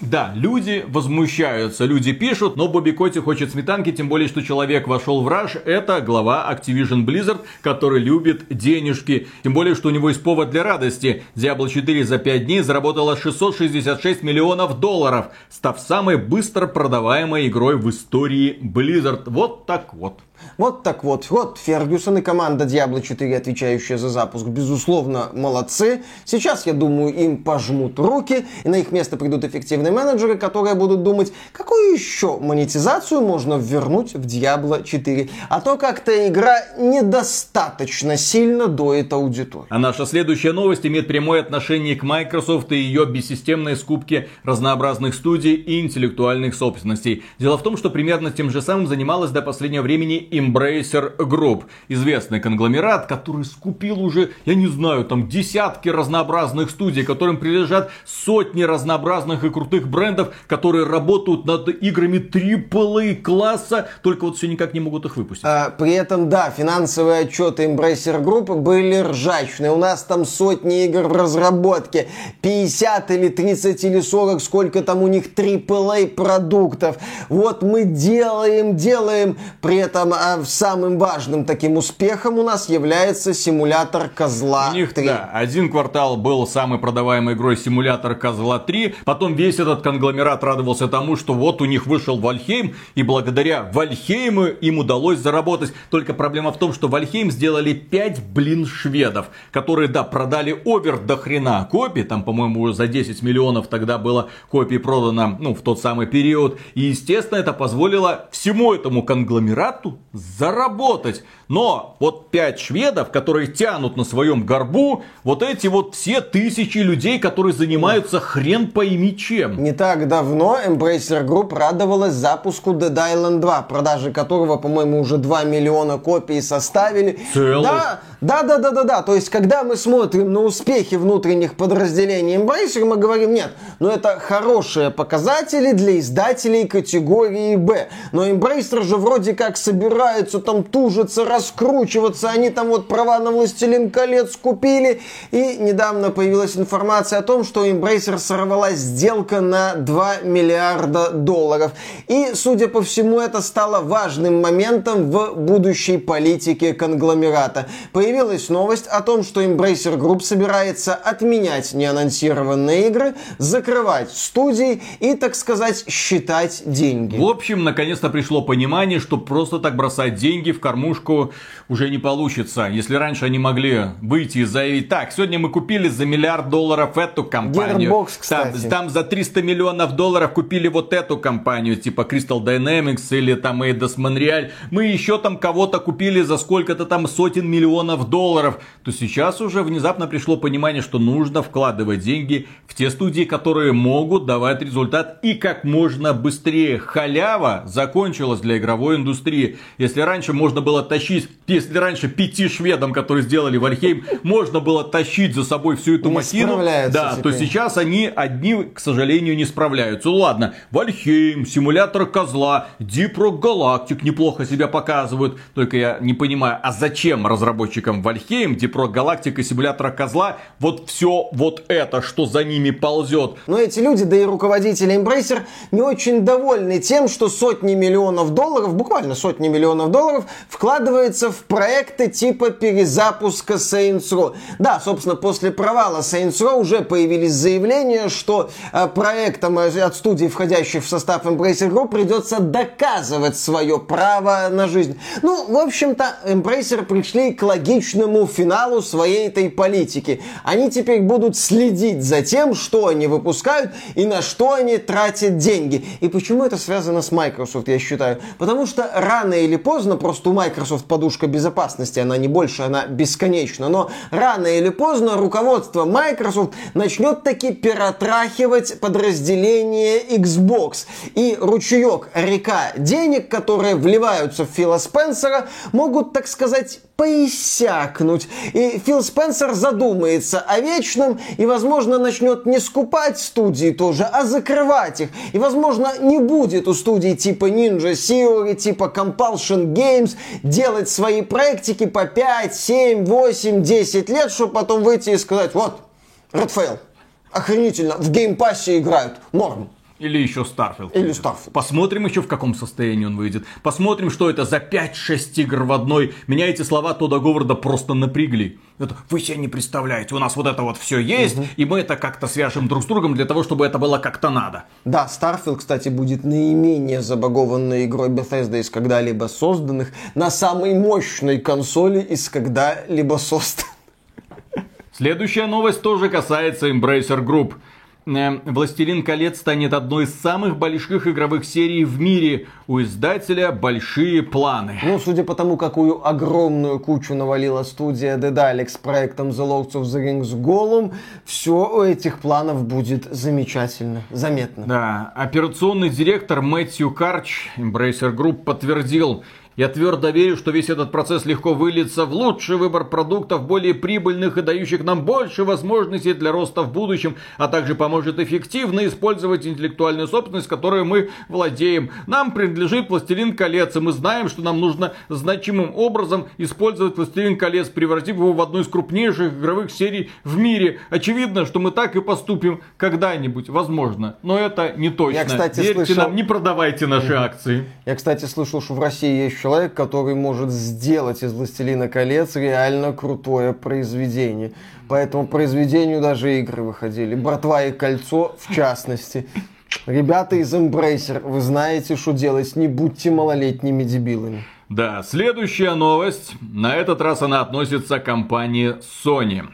Да, люди возмущаются, люди пишут, но Бобби Котик хочет сметанки, тем более, что человек вошел в раж, это глава Activision Blizzard, который любит денежки. Тем более, что у него есть повод для радости. Diablo 4 за 5 дней заработала 666 миллионов долларов, став самой быстро продаваемой игрой в истории Blizzard. Вот так вот. Вот так вот. Вот Фергюсон и команда Diablo 4, отвечающая за запуск, безусловно, молодцы. Сейчас, я думаю, им пожмут руки, и на их место придут эффективные менеджеры, которые будут думать, какую еще монетизацию можно вернуть в Diablo 4. А то как-то игра недостаточно сильно доит аудиторию. А наша следующая новость имеет прямое отношение к Microsoft и ее бессистемной скупке разнообразных студий и интеллектуальных собственностей. Дело в том, что примерно тем же самым занималась до последнего времени Embracer Group. Известный конгломерат, который скупил уже, я не знаю, там десятки разнообразных студий, которым прилежат сотни разнообразных и крутых брендов, которые работают над играми AAA класса, только вот все никак не могут их выпустить. А, при этом, да, финансовые отчеты Embracer Group были ржачные. У нас там сотни игр в разработке, 50 или 30 или 40, сколько там у них AAA продуктов. Вот мы делаем, делаем, при этом а самым важным таким успехом у нас является симулятор Козла у них, 3. Да, один квартал был самой продаваемой игрой симулятор Козла 3, потом весь этот конгломерат радовался тому, что вот у них вышел Valheim, и благодаря Valheim у им удалось заработать. Только проблема в том, что Valheim сделали 5, блин, шведов, которые, да, продали over до хрена копий, там, по-моему, за 10 миллионов тогда было копий продано, ну, в тот самый период. И, естественно, это позволило всему этому конгломерату заработать. Но вот пять шведов, которые тянут на своем горбу, вот эти вот все тысячи людей, которые занимаются хрен пойми чем. Не так давно Embracer Group радовалась запуску Dead Island 2, продажи которого, по-моему, уже 2 миллиона копий составили. Целых? Да, да, да, да, да, да. То есть, когда мы смотрим на успехи внутренних подразделений Embracer, мы говорим, нет, ну это хорошие показатели для издателей категории Б. Но Embracer же вроде как собираются там тужиться, раскручиваться. Они там вот права на Властелин колец купили. И недавно появилась информация о том, что у Embracer сорвалась сделка на 2 миллиарда долларов. И, судя по всему, это стало важным моментом в будущей политике конгломерата. Появилась новость о том, что Embracer Group собирается отменять неанонсированные игры, закрывать студии и, так сказать, считать деньги. В общем, наконец-то пришло понимание, что просто так бросать деньги в кормушку уже не получится. Если раньше они могли выйти и заявить, так, сегодня мы купили за миллиард долларов эту компанию. Gearbox, кстати. Там, там за 3 300 миллионов долларов купили вот эту компанию, типа Crystal Dynamics или там Eidos Montreal, мы еще там кого-то купили за сколько-то там сотен миллионов долларов, то сейчас уже внезапно пришло понимание, что нужно вкладывать деньги в те студии, которые могут давать результат и как можно быстрее. Халява закончилась для игровой индустрии. Если раньше можно было тащить, если раньше пяти шведам, которые сделали Вальхейм, можно было тащить за собой всю эту Не махину, да, теперь. то сейчас они одни, к сожалению, не справляются. Ну ладно, Вальхейм, симулятор козла, Rock Galactic неплохо себя показывают. Только я не понимаю, а зачем разработчикам Вальхейм, Rock Galactic и симулятора козла вот все вот это, что за ними ползет? Но эти люди, да и руководители Embracer, не очень довольны тем, что сотни миллионов долларов, буквально сотни миллионов долларов, вкладывается в проекты типа перезапуска Saints Row. Да, собственно, после провала Saints Row уже появились заявления, что э, проектам э, от студий, входящих в состав Embracer Group, придется доказывать свое право на жизнь. Ну, в общем-то, Embracer пришли к логичному финалу своей этой политики. Они теперь будут следить за тем, что они выпускают и на что они тратят деньги. И почему это связано с Microsoft, я считаю? Потому что рано или поздно, просто у Microsoft подушка безопасности, она не больше, она бесконечна, но рано или поздно руководство Microsoft начнет таки перетрахивать подразделение Xbox. И ручеек, река денег, которые вливаются в Фила Спенсера, могут, так сказать, поиссякнуть. И Фил Спенсер задумается о вечном и, возможно, начнет не скупать студии тоже, а закрывать их. И, возможно, не будет у студий типа Ninja Theory, типа Compulsion Games делать свои проектики по 5, 7, 8, 10 лет, чтобы потом выйти и сказать, вот, Redfall, охренительно, в Game Pass е играют, норм. Или еще Starfield. Или Starfield. Посмотрим еще в каком состоянии он выйдет. Посмотрим, что это за 5-6 игр в одной. Меня эти слова Тода Говарда просто напрягли. Это, вы себе не представляете, у нас вот это вот все есть, и мы это как-то свяжем друг с другом для того, чтобы это было как-то надо. Да, Starfield, кстати, будет наименее забагованной игрой Bethesda из когда-либо созданных на самой мощной консоли из когда-либо созданных. Следующая новость тоже касается Embracer Group. Э, Властелин колец станет одной из самых больших игровых серий в мире. У издателя большие планы. Ну, судя по тому, какую огромную кучу навалила студия Daedalic с проектом The Lords of the Rings Голум, все у этих планов будет замечательно, заметно. Да, операционный директор Мэтью Карч Embracer Group подтвердил, я твердо верю, что весь этот процесс легко выльется в лучший выбор продуктов, более прибыльных и дающих нам больше возможностей для роста в будущем, а также поможет эффективно использовать интеллектуальную собственность, которой мы владеем. Нам принадлежит Властелин колец, и мы знаем, что нам нужно значимым образом использовать Властелин колец, превратив его в одну из крупнейших игровых серий в мире. Очевидно, что мы так и поступим когда-нибудь, возможно, но это не точно. Я, кстати, Верьте слышал- нам, не продавайте наши акции. Я, кстати, слышал, что в России есть человек, который может сделать из «Властелина колец» реально крутое произведение. По этому произведению даже игры выходили. «Братва и кольцо» в частности. Ребята из Embracer, вы знаете, что делать. Не будьте малолетними дебилами. Да, следующая новость. На этот раз она относится к компании Sony.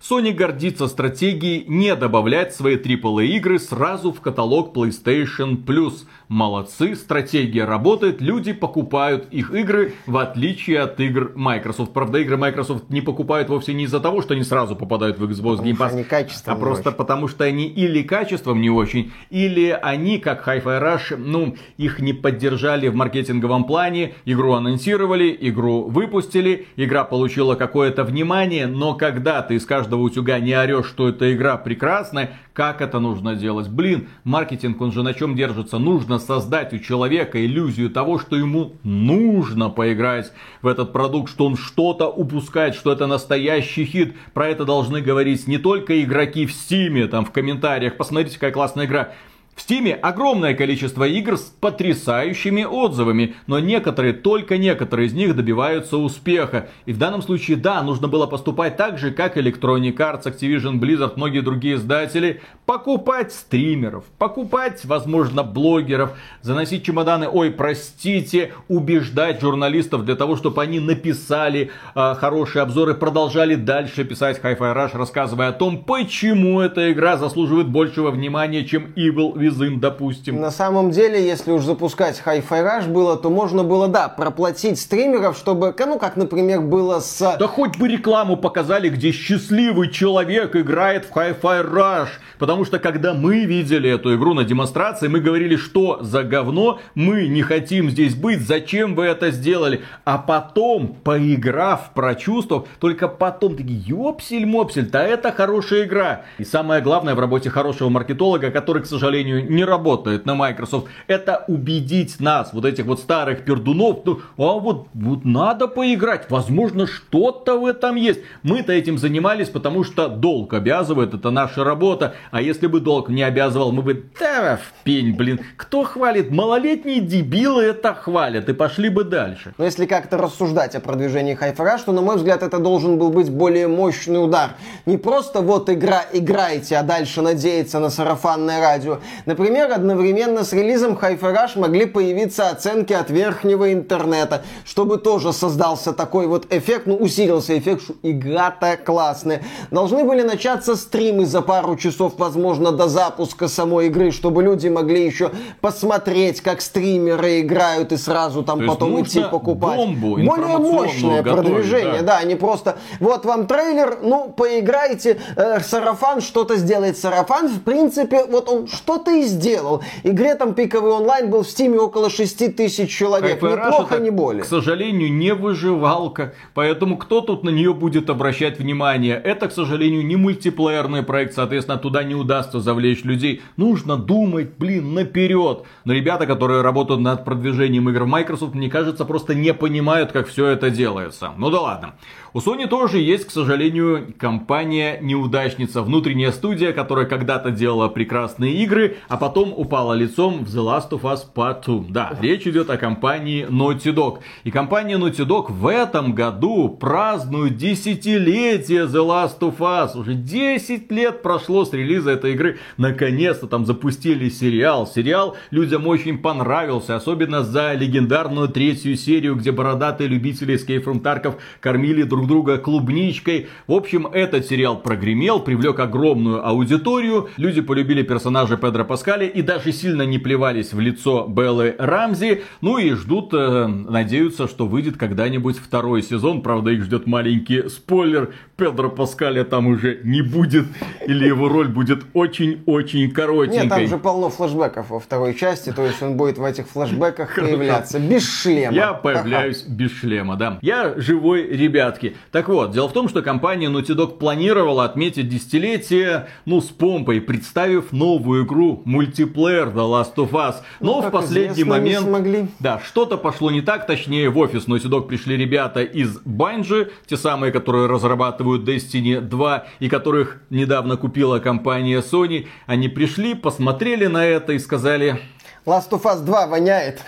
Sony гордится стратегией не добавлять свои AAA игры сразу в каталог PlayStation Plus. Молодцы, стратегия работает, люди покупают их игры в отличие от игр Microsoft. Правда, игры Microsoft не покупают вовсе не из-за того, что они сразу попадают в Xbox Game Pass, а просто очень. потому, что они или качеством не очень, или они, как Hi-Fi Rush, ну, их не поддержали в маркетинговом плане, игру анонсировали, игру выпустили, игра получила какое-то внимание, но когда ты из каждого утюга не орешь, что эта игра прекрасная, как это нужно делать? Блин, маркетинг, он же на чем держится? Нужно создать у человека иллюзию того, что ему нужно поиграть в этот продукт, что он что-то упускает, что это настоящий хит. Про это должны говорить не только игроки в Стиме, там в комментариях, посмотрите, какая классная игра. В Стиме огромное количество игр с потрясающими отзывами, но некоторые, только некоторые из них добиваются успеха. И в данном случае, да, нужно было поступать так же, как Electronic Arts, Activision, Blizzard, многие другие издатели. Покупать стримеров, покупать, возможно, блогеров, заносить чемоданы, ой, простите, убеждать журналистов для того, чтобы они написали э, хорошие обзоры, продолжали дальше писать Hi-Fi Rush, рассказывая о том, почему эта игра заслуживает большего внимания, чем Evil Within, допустим. На самом деле, если уж запускать Hi-Fi Rush было, то можно было, да, проплатить стримеров, чтобы, ну, как, например, было с... Да хоть бы рекламу показали, где счастливый человек играет в Hi-Fi Rush. Потому что, когда мы видели эту игру на демонстрации, мы говорили, что за говно, мы не хотим здесь быть, зачем вы это сделали? А потом, поиграв, прочувствовав, только потом такие, ёпсель-мопсель, да это хорошая игра. И самое главное в работе хорошего маркетолога, который, к сожалению, не работает на Microsoft, это убедить нас, вот этих вот старых пердунов, ну, а вот, вот надо поиграть, возможно, что-то в этом есть. Мы-то этим занимались, потому что долг обязывает, это наша работа. А если бы долг не обязывал, мы бы, да, в пень, блин, кто хвалит? Малолетние дебилы это хвалят, и пошли бы дальше. Но если как-то рассуждать о продвижении Хайфара, то, на мой взгляд, это должен был быть более мощный удар. Не просто вот игра, играйте, а дальше надеяться на сарафанное радио. Например, одновременно с релизом Хайфараш могли появиться оценки от верхнего интернета, чтобы тоже создался такой вот эффект, ну, усилился эффект, что игра-то классная. Должны были начаться стримы за пару часов, возможно, до запуска самой игры, чтобы люди могли еще посмотреть, как стримеры играют и сразу там То потом идти покупать. Бомбу Более мощное готовить, продвижение, да. да, не просто вот вам трейлер, ну, поиграйте, э, сарафан что-то сделает. Сарафан, в принципе, вот он что-то и сделал. Игре там пиковый онлайн был в стиме около 6 тысяч человек. Rush Неплохо, не более. К сожалению, не выживалка. Поэтому кто тут на нее будет обращать внимание? Это, к сожалению, не мультиплеерный проект. Соответственно, туда не удастся завлечь людей. Нужно думать, блин, наперед. Но ребята, которые работают над продвижением игр в Microsoft, мне кажется, просто не понимают, как все это делается. Ну да ладно. У Sony тоже есть, к сожалению, компания-неудачница, внутренняя студия, которая когда-то делала прекрасные игры, а потом упала лицом в The Last of Us Part 2. Да, речь идет о компании Naughty Dog. И компания Naughty Dog в этом году празднует десятилетие The Last of Us. Уже 10 лет прошло с релиза этой игры. Наконец-то там запустили сериал. Сериал людям очень понравился, особенно за легендарную третью серию, где бородатые любители Escape from Tarkov кормили друг друга клубничкой. В общем, этот сериал прогремел, привлек огромную аудиторию. Люди полюбили персонажа Педро Паскаля и даже сильно не плевались в лицо Беллы Рамзи. Ну и ждут, э, надеются, что выйдет когда-нибудь второй сезон. Правда, их ждет маленький спойлер. Педро Паскаля там уже не будет. Или его роль будет очень-очень коротенькой. Нет, там же полно флэшбэков во второй части, то есть он будет в этих флэшбэках появляться без шлема. Я появляюсь без шлема, да. Я живой, ребятки. Так вот, дело в том, что компания Naughty Dog планировала отметить десятилетие, ну, с помпой, представив новую игру, мультиплеер The Last of Us. Но Ну, в последний момент... смогли. Да, что-то пошло не так, точнее, в офис Naughty Dog пришли ребята из Bungie, те самые, которые разрабатывают Destiny 2 и которых недавно купила компания Sony. Они пришли, посмотрели на это и сказали... Last of Us 2 воняет.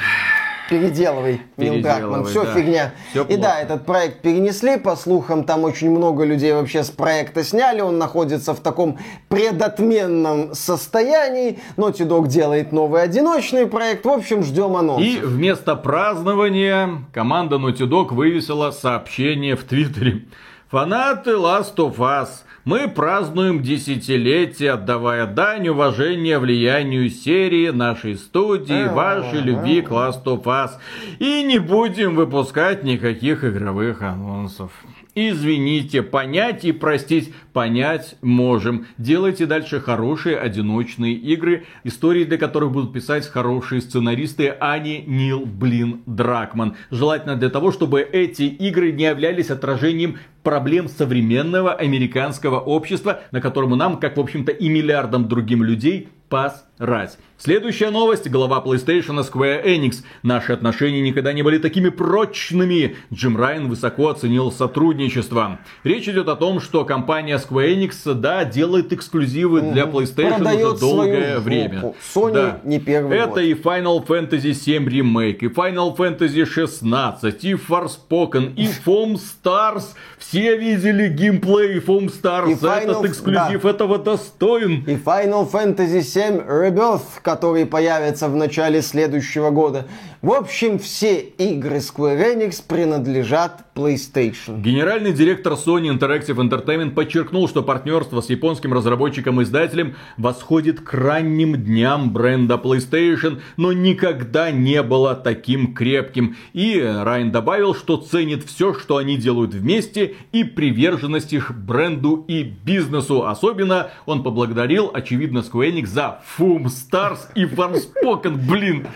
Переделывай, Нил Дракман. Все да. фигня. Всё и да, этот проект перенесли. По слухам, там очень много людей вообще с проекта сняли. Он находится в таком предотменном состоянии. Naughty Dog делает новый одиночный проект. В общем, ждем анонсов. И вместо празднования команда Naughty Dog вывесила сообщение в Твиттере. Фанаты Last of Us, мы празднуем десятилетие, отдавая дань уважения влиянию серии, нашей студии, вашей любви к Last of Us. И не будем выпускать никаких игровых анонсов. Извините, понять и простить понять можем. Делайте дальше хорошие одиночные игры, истории для которых будут писать хорошие сценаристы, а не Нил, блин, Дракман. Желательно для того, чтобы эти игры не являлись отражением проблем современного американского общества, на котором нам, как в общем-то и миллиардам другим людей, пас рать. Следующая новость. Глава PlayStation Square Enix. Наши отношения никогда не были такими прочными. Джим Райан высоко оценил сотрудничество. Речь идет о том, что компания Square Enix, да, делает эксклюзивы для PlayStation Продает уже долгое время. Sony Да. не первый Это год. и Final Fantasy VII Remake, и Final Fantasy 16, и Forspoken, и Foam Stars. Все видели геймплей Foam Stars. И Final- Этот эксклюзив этого достоин. И Final Fantasy VII Rebirth, который появится в начале следующего года. В общем, все игры Square Enix принадлежат PlayStation. Генеральный директор Sony Interactive Entertainment подчеркнул, что партнерство с японским разработчиком-издателем восходит к ранним дням бренда PlayStation, но никогда не было таким крепким. И Райан добавил, что ценит все, что они делают вместе и приверженность их бренду и бизнесу. Особенно он поблагодарил, очевидно, Square Enix за Foom Stars и Forspoken, блин.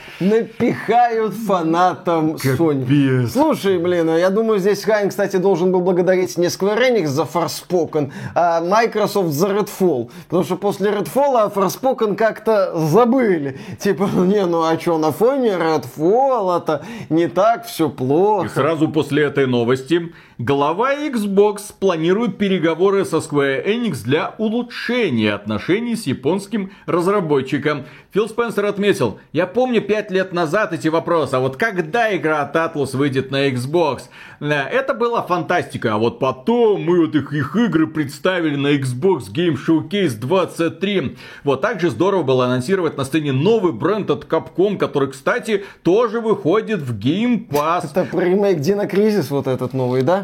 Фанатам Sony. Слушай, блин, а я думаю, здесь Хайн, кстати, должен был благодарить не Square Enix за Forspoken, а Microsoft за Redfall. Потому что после Redfall Forspoken как-то забыли. Типа, не, ну а что, на фоне Redfall это не так все И плохо. сразу после этой новости глава Xbox планирует переговоры со Square Enix для улучшения отношений с японским разработчиком. Фил Спенсер отметил, я помню пять лет назад эти вопросы, а вот когда игра от Atlus выйдет на Xbox? Э, Это была фантастика, а вот потом мы вот их, их игры представили на Xbox Game Showcase 23. Вот также здорово было анонсировать на сцене новый бренд от Capcom, который, кстати, тоже выходит в Game Pass. Это про ремейк Dino Crisis вот этот новый, да?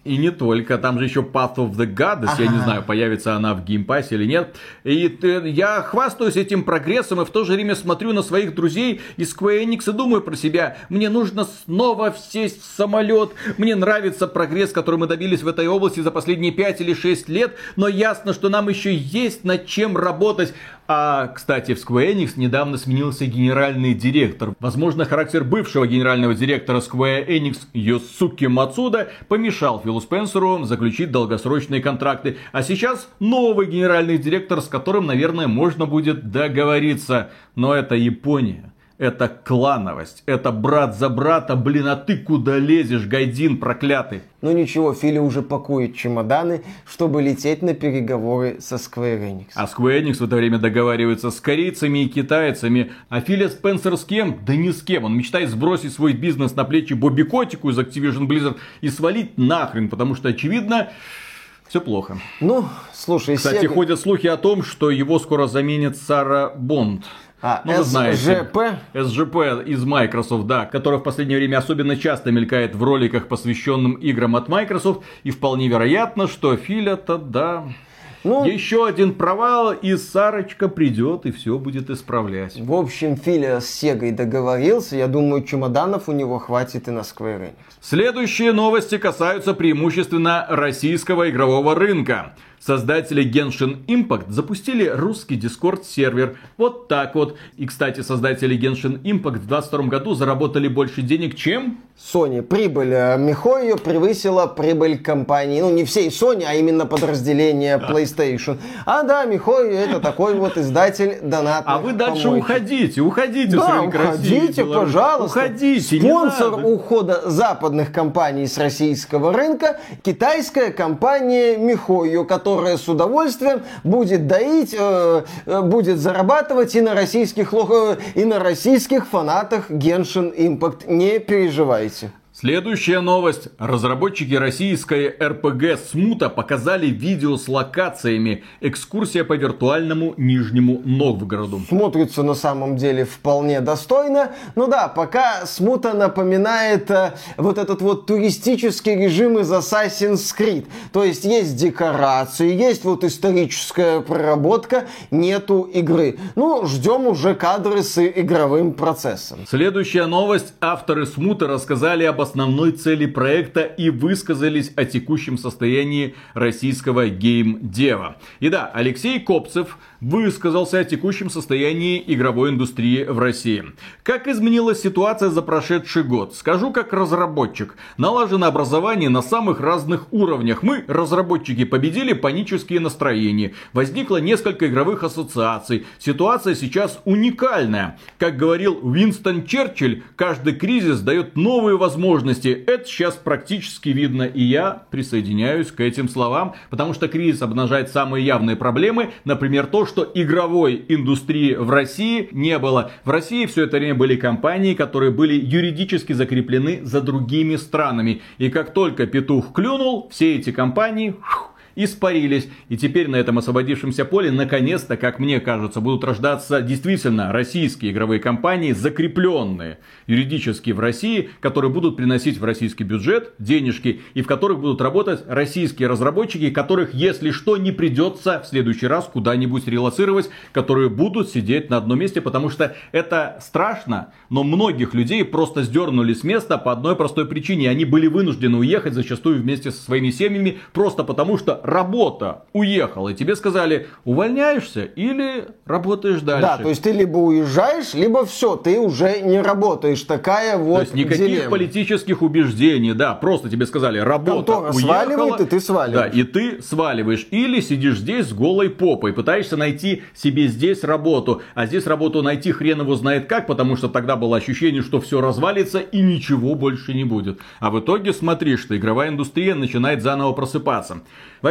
И не только, там же еще Path of the Goddess, я не знаю, появится она в Game Pass е или нет. И т- я хвастаюсь этим прогрессом и в то же время смотрю на своих друзей из Square Enix и думаю про себя, мне нужно снова сесть в самолет, мне нравится прогресс, который мы добились в этой области за последние 5 или 6 лет, но ясно, что нам еще есть над чем работать. А, кстати, в Square Enix недавно сменился генеральный директор. Возможно, характер бывшего генерального директора Square Enix Йосуки Мацуда помешал Филу Спенсеру заключить долгосрочные контракты. А сейчас новый генеральный директор, с которым, наверное, можно будет договориться. Но это Япония. Это клановость, это брат за брата, блин, а ты куда лезешь, Гайдин проклятый? Ну ничего, Фили уже пакует чемоданы, чтобы лететь на переговоры со Square Enix. А Square Enix в это время договаривается с корейцами и китайцами. А Филя Спенсер с кем? Да ни с кем. Он мечтает сбросить свой бизнес на плечи Бобби Котику из Activision Blizzard и свалить нахрен, потому что, очевидно, все плохо. Ну, слушай, Кстати, Sega- ходят слухи о том, что его скоро заменит Сара Бонд. А, Ну. SGP? SGP из Microsoft, да, которая в последнее время особенно часто мелькает в роликах, посвященным играм от Microsoft. И вполне вероятно, что Филя-то, да, Ну, еще один провал, и Сарочка придет и все будет исправлять. в общем, Филя с Сегой договорился. Я думаю, чемоданов у него хватит и на Square Enix. Следующие новости касаются преимущественно российского игрового рынка. Создатели Genshin Impact запустили русский Discord сервер. Вот так вот. И, кстати, создатели Genshin Impact в 2022 году заработали больше денег, чем Sony. Прибыль э, Михойо превысила прибыль компании. Ну, не всей Sony, а именно подразделения PlayStation. А да, Михойо это такой вот издатель донатных А вы дальше помойки. уходите, уходите Да, красивым уходите, Беларусь. пожалуйста. Уходите, Спонсор ухода западных компаний с российского рынка – китайская компания Михойо, которая с удовольствием будет доить, э, э, будет зарабатывать и на российских, э, и на российских фанатах Genshin Impact. Не переживайте. Следующая новость. Разработчики российской РПГ Смута показали видео с локациями. Экскурсия по виртуальному Нижнему Новгороду. Смотрится на самом деле вполне достойно. Ну да, пока смута напоминает э, вот этот вот туристический режим из Assassin's Creed. То есть есть декорации, есть вот историческая проработка, нету игры. Ну, ждем уже кадры с игровым процессом. Следующая новость. Авторы Смута рассказали об основной цели проекта и высказались о текущем состоянии российского геймдева. И да, Алексей Копцев высказался о текущем состоянии игровой индустрии в России. Как изменилась ситуация за прошедший год? Скажу как разработчик. Налажено образование на самых разных уровнях. Мы, разработчики, победили панические настроения. Возникло несколько игровых ассоциаций. Ситуация сейчас уникальная. Как говорил Уинстон Черчилль, каждый кризис дает новые возможности. Это сейчас практически видно. И я присоединяюсь к этим словам, потому что кризис обнажает самые явные проблемы. Например, то, что игровой индустрии в России не было. В России все это время были компании, которые были юридически закреплены за другими странами. И как только петух клюнул, все эти компании испарились. И теперь на этом освободившемся поле, наконец-то, как мне кажется, будут рождаться действительно российские игровые компании, закрепленные юридически в России, которые будут приносить в российский бюджет денежки, и в которых будут работать российские разработчики, которых, если что, не придется в следующий раз куда-нибудь релацировать, которые будут сидеть на одном месте, потому что это страшно, но многих людей просто сдернули с места по одной простой причине. Они были вынуждены уехать зачастую вместе со своими семьями, просто потому что работа уехала, и тебе сказали, увольняешься или работаешь дальше. Да, то есть ты либо уезжаешь, либо все, ты уже не работаешь. Такая вот То есть никаких дилемма. политических убеждений, да, просто тебе сказали, работа Контора уехала. сваливает, и ты сваливаешь. Да, и ты сваливаешь. Или сидишь здесь с голой попой, пытаешься найти себе здесь работу, а здесь работу найти хрен его знает как, потому что тогда было ощущение, что все развалится и ничего больше не будет. А в итоге смотри, что игровая индустрия начинает заново просыпаться.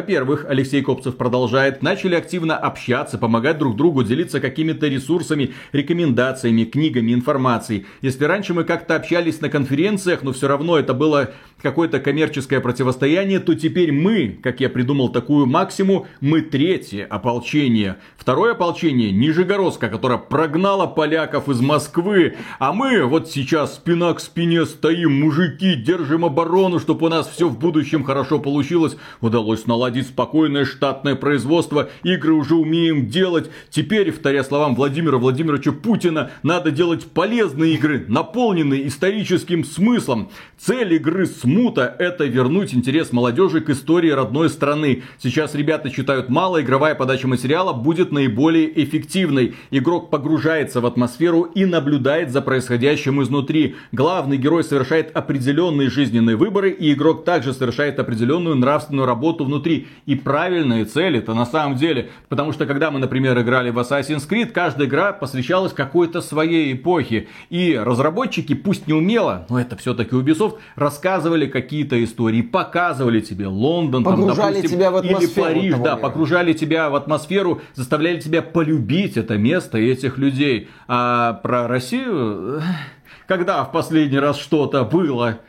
Во-первых, Алексей Копцев продолжает, начали активно общаться, помогать друг другу, делиться какими-то ресурсами, рекомендациями, книгами, информацией. Если раньше мы как-то общались на конференциях, но все равно это было какое-то коммерческое противостояние, то теперь мы, как я придумал такую максиму, мы третье ополчение. Второе ополчение Нижегородска, которое прогнало поляков из Москвы. А мы вот сейчас спина к спине стоим, мужики, держим оборону, чтобы у нас все в будущем хорошо получилось. Удалось наладить спокойное штатное производство, игры уже умеем делать. Теперь, вторя словам Владимира Владимировича Путина, надо делать полезные игры, наполненные историческим смыслом. Цель игры смута – это вернуть интерес молодежи к истории родной страны. Сейчас ребята читают мало, игровая подача материала будет наиболее эффективной. Игрок погружается в атмосферу и наблюдает за происходящим изнутри. Главный герой совершает определенные жизненные выборы, и игрок также совершает определенную нравственную работу внутри. И правильные цели это на самом деле. Потому что когда мы, например, играли в Assassin's Creed, каждая игра посвящалась какой-то своей эпохе. И разработчики, пусть не умело, но это все-таки Ubisoft, рассказывали какие-то истории, показывали тебе Лондон, погружали там, допустим, тебя в атмосферу или Париж, да, погружали тебя в атмосферу, заставляли тебя полюбить это место и этих людей. А про Россию, когда в последний раз что-то было?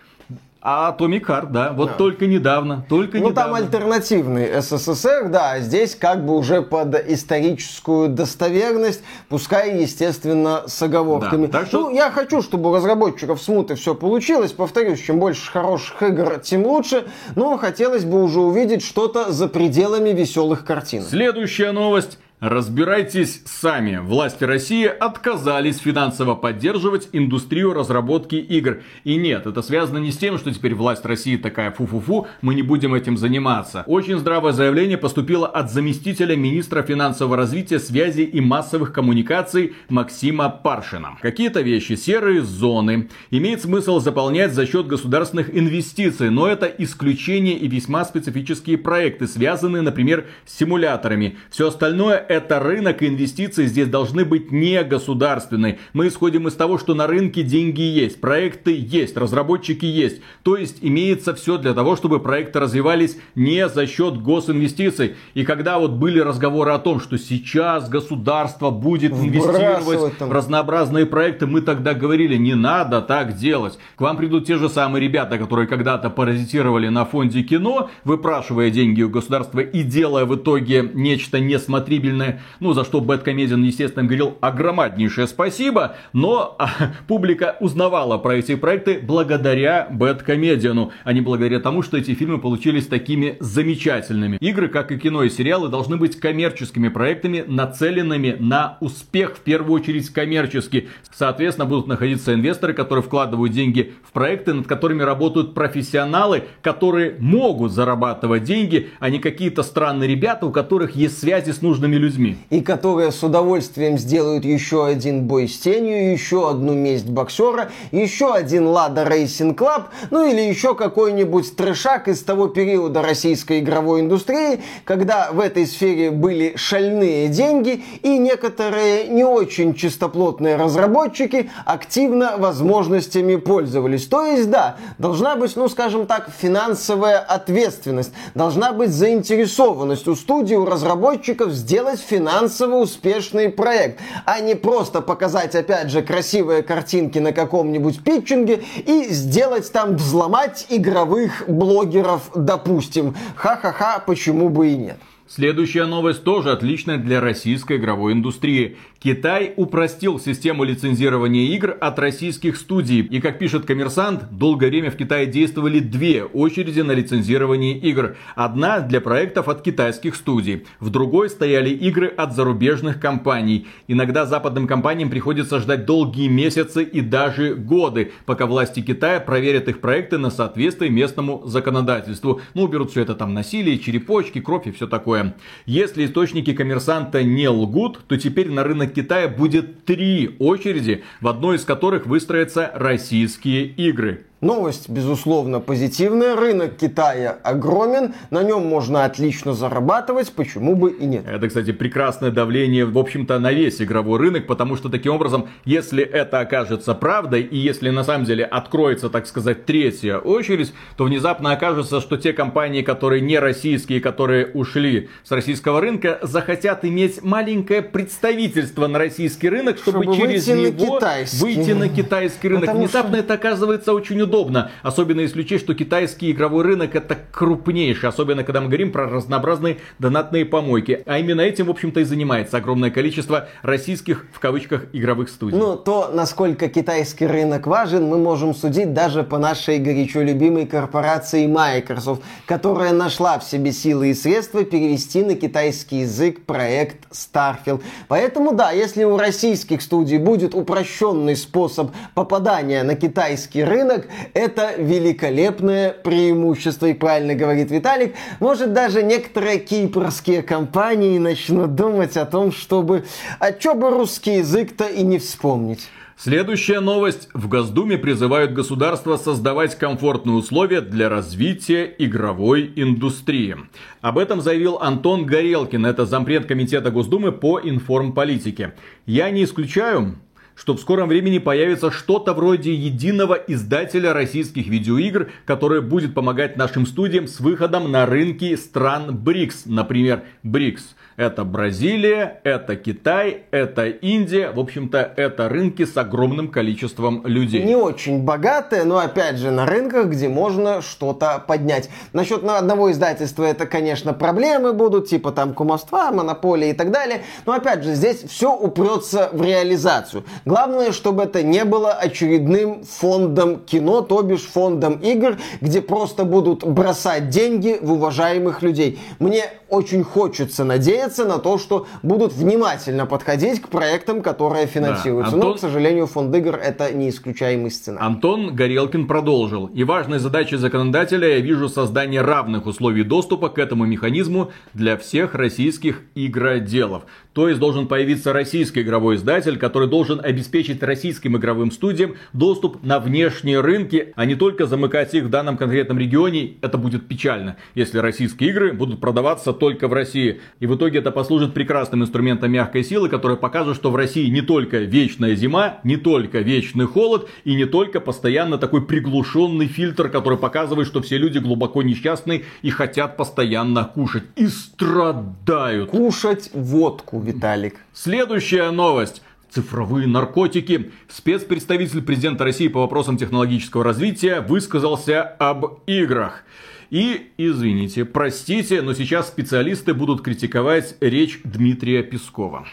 А Atomic Heart, да, вот да. только недавно, только ну, недавно. Ну, там альтернативный СССР, да, а здесь как бы уже под историческую достоверность, пускай, естественно, с оговорками. Да, так что... Ну, я хочу, чтобы у разработчиков смуты все получилось. Повторюсь, чем больше хороших игр, тем лучше. Но хотелось бы уже увидеть что-то за пределами веселых картин. Следующая новость. Разбирайтесь сами. Власти России отказались финансово поддерживать индустрию разработки игр. И нет, это связано не с тем, что теперь власть России такая фу-фу-фу, мы не будем этим заниматься. Очень здравое заявление поступило от заместителя министра финансового развития, связи и массовых коммуникаций Максима Паршина. Какие-то вещи, серые зоны, имеет смысл заполнять за счет государственных инвестиций, но это исключение и весьма специфические проекты, связанные, например, с симуляторами. Все остальное это рынок, инвестиции здесь должны быть не государственные. Мы исходим из того, что на рынке деньги есть, проекты есть, разработчики есть. То есть имеется все для того, чтобы проекты развивались не за счет госинвестиций. И когда вот были разговоры о том, что сейчас государство будет инвестировать в разнообразные проекты, мы тогда говорили, не надо так делать. К вам придут те же самые ребята, которые когда-то паразитировали на фонде кино, выпрашивая деньги у государства и делая в итоге нечто несмотрибельное замечательное, ну, за что Бэткомедиан, естественно, говорил огромнейшее спасибо, но а, публика узнавала про эти проекты благодаря Бэткомедиану, а не благодаря тому, что эти фильмы получились такими замечательными. Игры, как и кино и сериалы, должны быть коммерческими проектами, нацеленными на успех, в первую очередь коммерчески. Соответственно, будут находиться инвесторы, которые вкладывают деньги в проекты, над которыми работают профессионалы, которые могут зарабатывать деньги, а не какие-то странные ребята, у которых есть связи с нужными людьми. И которые с удовольствием сделают еще один бой с тенью, еще одну месть боксера, еще один Lada Racing Club, ну или еще какой-нибудь трешак из того периода российской игровой индустрии, когда в этой сфере были шальные деньги и некоторые не очень чистоплотные разработчики активно возможностями пользовались. То есть, да, должна быть, ну скажем так, финансовая ответственность, должна быть заинтересованность у студии, у разработчиков сделать финансово успешный проект, а не просто показать, опять же, красивые картинки на каком-нибудь питчинге и сделать там, взломать игровых блогеров, допустим. Ха-ха-ха, почему бы и нет. Следующая новость тоже отличная для российской игровой индустрии. Китай упростил систему лицензирования игр от российских студий. И как пишет коммерсант, долгое время в Китае действовали две очереди на лицензирование игр. Одна для проектов от китайских студий. В другой стояли игры от зарубежных компаний. Иногда западным компаниям приходится ждать долгие месяцы и даже годы, пока власти Китая проверят их проекты на соответствие местному законодательству. Ну, уберут все это там насилие, черепочки, кровь и все такое. Если источники коммерсанта не лгут, то теперь на рынок Китая будет три очереди, в одной из которых выстроятся российские игры. Новость, безусловно, позитивная. Рынок Китая огромен, на нем можно отлично зарабатывать, почему бы и нет. Это, кстати, прекрасное давление, в общем-то, на весь игровой рынок, потому что таким образом, если это окажется правдой, и если на самом деле откроется, так сказать, третья очередь, то внезапно окажется, что те компании, которые не российские, которые ушли с российского рынка, захотят иметь маленькое представительство на российский рынок, чтобы, чтобы через него на выйти на китайский рынок. Потому внезапно что... это оказывается очень удобно удобно. Особенно если учесть, что китайский игровой рынок это крупнейший. Особенно, когда мы говорим про разнообразные донатные помойки. А именно этим, в общем-то, и занимается огромное количество российских, в кавычках, игровых студий. Ну, то, насколько китайский рынок важен, мы можем судить даже по нашей горячо любимой корпорации Microsoft, которая нашла в себе силы и средства перевести на китайский язык проект Starfield. Поэтому, да, если у российских студий будет упрощенный способ попадания на китайский рынок, это великолепное преимущество. И правильно говорит Виталик, может даже некоторые кипрские компании начнут думать о том, чтобы, а чё бы русский язык-то и не вспомнить. Следующая новость. В Госдуме призывают государство создавать комфортные условия для развития игровой индустрии. Об этом заявил Антон Горелкин, это зампред комитета Госдумы по информполитике. Я не исключаю, что в скором времени появится что-то вроде единого издателя российских видеоигр, которое будет помогать нашим студиям с выходом на рынки стран БРИКС, например, БРИКС. Это Бразилия, это Китай, это Индия. В общем-то, это рынки с огромным количеством людей. Не очень богатые, но опять же на рынках, где можно что-то поднять. Насчет одного издательства это, конечно, проблемы будут, типа там кумовства, монополии и так далее. Но опять же, здесь все упрется в реализацию. Главное, чтобы это не было очередным фондом кино, то бишь фондом игр, где просто будут бросать деньги в уважаемых людей. Мне очень хочется надеяться на то, что будут внимательно подходить к проектам, которые финансируются. Да, Антон... Но, к сожалению, фонд игр это не исключаемый сценарий. Антон Горелкин продолжил. И важной задачей законодателя я вижу создание равных условий доступа к этому механизму для всех российских игроделов. То есть должен появиться российский игровой издатель, который должен обеспечить российским игровым студиям доступ на внешние рынки, а не только замыкать их в данном конкретном регионе. Это будет печально, если российские игры будут продаваться только в России. И в итоге это послужит прекрасным инструментом мягкой силы, который покажет, что в России не только вечная зима, не только вечный холод и не только постоянно такой приглушенный фильтр, который показывает, что все люди глубоко несчастны и хотят постоянно кушать. И страдают. Кушать водку Виталик. Следующая новость цифровые наркотики. Спецпредставитель президента России по вопросам технологического развития высказался об играх. И, извините, простите, но сейчас специалисты будут критиковать речь Дмитрия Пескова.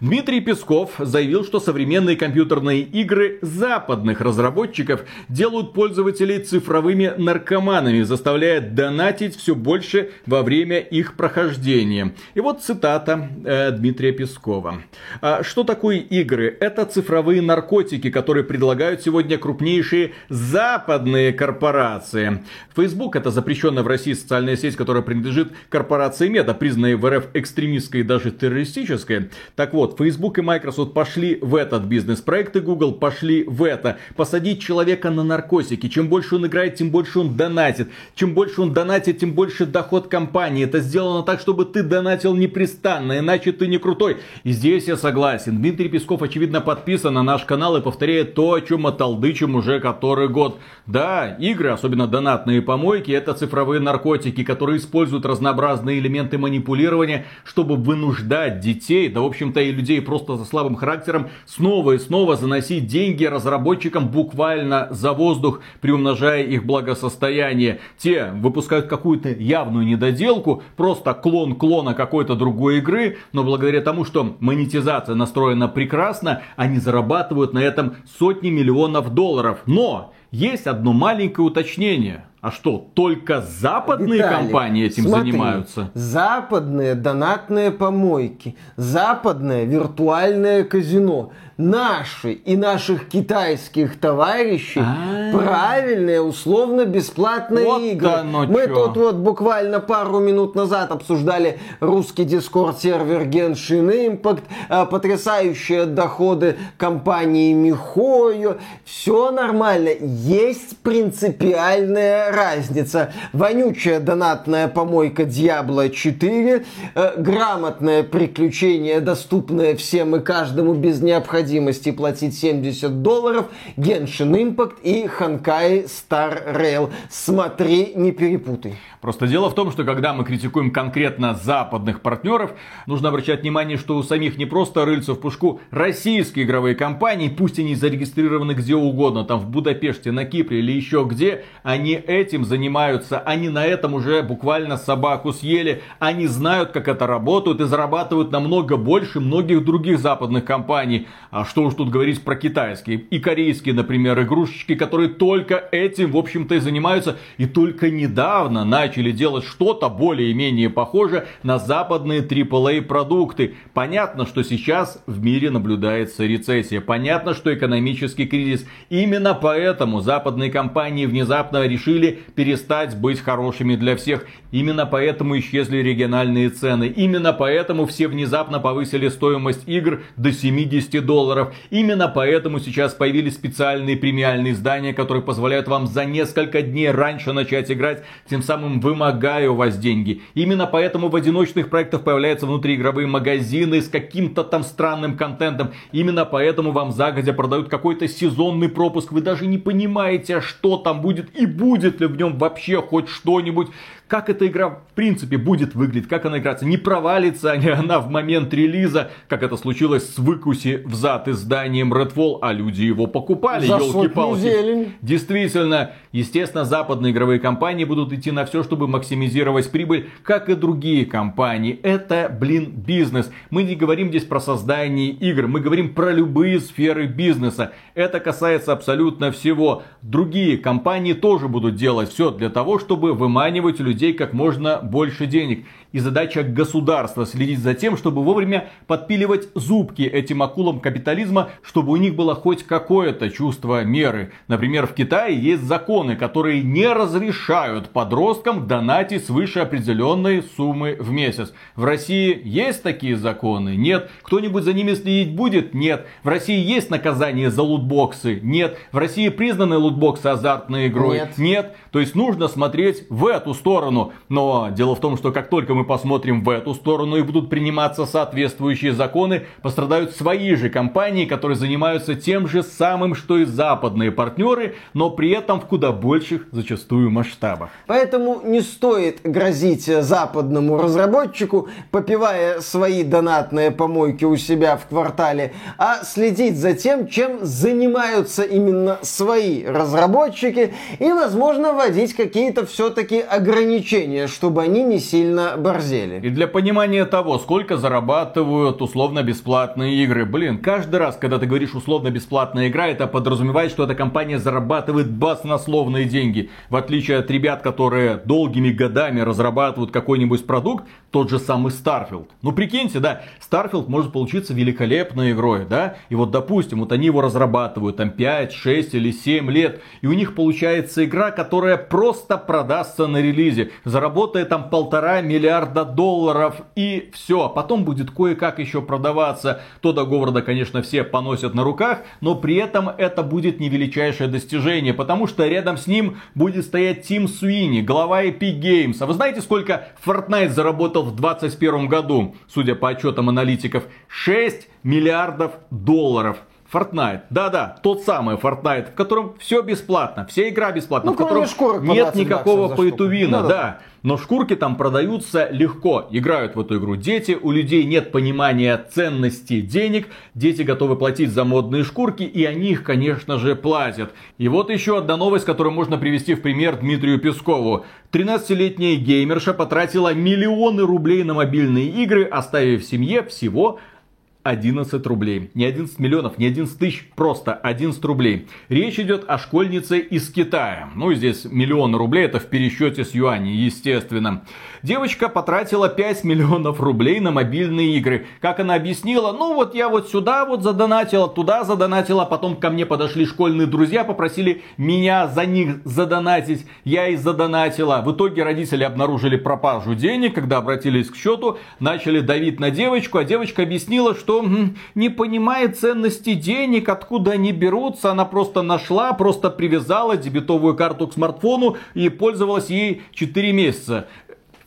Дмитрий Песков заявил, что современные компьютерные игры западных разработчиков делают пользователей цифровыми наркоманами, заставляя донатить все больше во время их прохождения. И вот цитата э, Дмитрия Пескова. А что такое игры? Это цифровые наркотики, которые предлагают сегодня крупнейшие западные корпорации. Facebook это запрещенная в России социальная сеть, которая принадлежит корпорации Мета, признанной в РФ экстремистской и даже террористической. Так вот, вот, Facebook и Microsoft пошли в этот бизнес, проекты Google пошли в это. Посадить человека на наркотики. Чем больше он играет, тем больше он донатит. Чем больше он донатит, тем больше доход компании. Это сделано так, чтобы ты донатил непрестанно, иначе ты не крутой. И здесь я согласен. Дмитрий Песков, очевидно, подписан на наш канал и повторяет то, о чем мы толдычим уже который год. Да, игры, особенно донатные помойки, это цифровые наркотики, которые используют разнообразные элементы манипулирования, чтобы вынуждать детей, да, в общем-то, и людей просто за слабым характером снова и снова заносить деньги разработчикам буквально за воздух, приумножая их благосостояние. Те выпускают какую-то явную недоделку, просто клон клона какой-то другой игры, но благодаря тому, что монетизация настроена прекрасно, они зарабатывают на этом сотни миллионов долларов. Но есть одно маленькое уточнение – а что, только западные Виталий, компании этим смотри, занимаются? Западные донатные помойки, западное виртуальное казино – наши и наших китайских товарищей А-а-а. правильные условно-бесплатные вот игры. Мы чё. тут вот буквально пару минут назад обсуждали русский дискорд сервер Genshin Impact, а, потрясающие доходы компании Михою. Все нормально. Есть принципиальная разница. Вонючая донатная помойка Diablo 4, э, грамотное приключение, доступное всем и каждому без необходимости необходимости платить 70 долларов, Genshin Impact и Honkai Star Rail. Смотри, не перепутай. Просто дело в том, что когда мы критикуем конкретно западных партнеров, нужно обращать внимание, что у самих не просто рыльца в пушку российские игровые компании, пусть они зарегистрированы где угодно, там в Будапеште, на Кипре или еще где, они этим занимаются, они на этом уже буквально собаку съели, они знают, как это работает и зарабатывают намного больше многих других западных компаний. А что уж тут говорить про китайские и корейские, например, игрушечки, которые только этим, в общем-то, и занимаются, и только недавно начали делать что-то более-менее похожее на западные AAA продукты. Понятно, что сейчас в мире наблюдается рецессия. Понятно, что экономический кризис. Именно поэтому западные компании внезапно решили перестать быть хорошими для всех. Именно поэтому исчезли региональные цены. Именно поэтому все внезапно повысили стоимость игр до 70 долларов. Именно поэтому сейчас появились специальные премиальные издания, которые позволяют вам за несколько дней раньше начать играть, тем самым вымогаю у вас деньги. Именно поэтому в одиночных проектах появляются внутриигровые магазины с каким-то там странным контентом. Именно поэтому вам загодя продают какой-то сезонный пропуск. Вы даже не понимаете, что там будет и будет ли в нем вообще хоть что-нибудь как эта игра в принципе будет выглядеть, как она играется, не провалится ли она в момент релиза, как это случилось с выкуси в зад изданием Redfall, а люди его покупали, елки-палки. Действительно, естественно, западные игровые компании будут идти на все, чтобы максимизировать прибыль, как и другие компании. Это, блин, бизнес. Мы не говорим здесь про создание игр, мы говорим про любые сферы бизнеса. Это касается абсолютно всего. Другие компании тоже будут делать все для того, чтобы выманивать людей людей как можно больше денег. И задача государства следить за тем, чтобы вовремя подпиливать зубки этим акулам капитализма, чтобы у них было хоть какое-то чувство меры. Например, в Китае есть законы, которые не разрешают подросткам донатить свыше определенной суммы в месяц. В России есть такие законы? Нет. Кто-нибудь за ними следить будет? Нет. В России есть наказание за лутбоксы? Нет. В России признаны лутбоксы азартной игрой? Нет. Нет. То есть нужно смотреть в эту сторону. Но дело в том, что как только мы посмотрим в эту сторону и будут приниматься соответствующие законы, пострадают свои же компании которые занимаются тем же самым, что и западные партнеры, но при этом в куда больших зачастую масштабах. Поэтому не стоит грозить западному разработчику, попивая свои донатные помойки у себя в квартале, а следить за тем, чем занимаются именно свои разработчики и, возможно, вводить какие-то все-таки ограничения, чтобы они не сильно борзели. И для понимания того, сколько зарабатывают условно-бесплатные игры, блин, каждый раз, когда ты говоришь условно-бесплатная игра, это подразумевает, что эта компания зарабатывает баснословные деньги. В отличие от ребят, которые долгими годами разрабатывают какой-нибудь продукт, тот же самый Starfield. Ну прикиньте, да, Starfield может получиться великолепной игрой, да, и вот допустим, вот они его разрабатывают там 5, 6 или 7 лет, и у них получается игра, которая просто продастся на релизе, заработает там полтора миллиарда долларов и все, потом будет кое-как еще продаваться. То до Говарда, конечно, все поносят на руках, но при этом это будет не величайшее достижение, потому что рядом с ним будет стоять Тим Суини, глава Epic Games. А вы знаете, сколько Fortnite заработал в 2021 году, судя по отчетам аналитиков, 6 миллиардов долларов. Fortnite. Да-да, тот самый Fortnite, в котором все бесплатно, вся игра бесплатна, ну, в котором нет никакого пейтувина, да. да. Но шкурки там продаются легко. Играют в эту игру дети, у людей нет понимания ценности денег, дети готовы платить за модные шкурки, и они их, конечно же, платят. И вот еще одна новость, которую можно привести в пример Дмитрию Пескову. 13-летняя геймерша потратила миллионы рублей на мобильные игры, оставив в семье всего 11 рублей. Не 11 миллионов, не 11 тысяч, просто 11 рублей. Речь идет о школьнице из Китая. Ну, здесь миллион рублей, это в пересчете с юаней, естественно. Девочка потратила 5 миллионов рублей на мобильные игры. Как она объяснила, ну вот я вот сюда вот задонатила, туда задонатила, потом ко мне подошли школьные друзья, попросили меня за них задонатить. Я и задонатила. В итоге родители обнаружили пропажу денег, когда обратились к счету, начали давить на девочку, а девочка объяснила, что что не понимает ценности денег, откуда они берутся. Она просто нашла, просто привязала дебетовую карту к смартфону и пользовалась ей 4 месяца.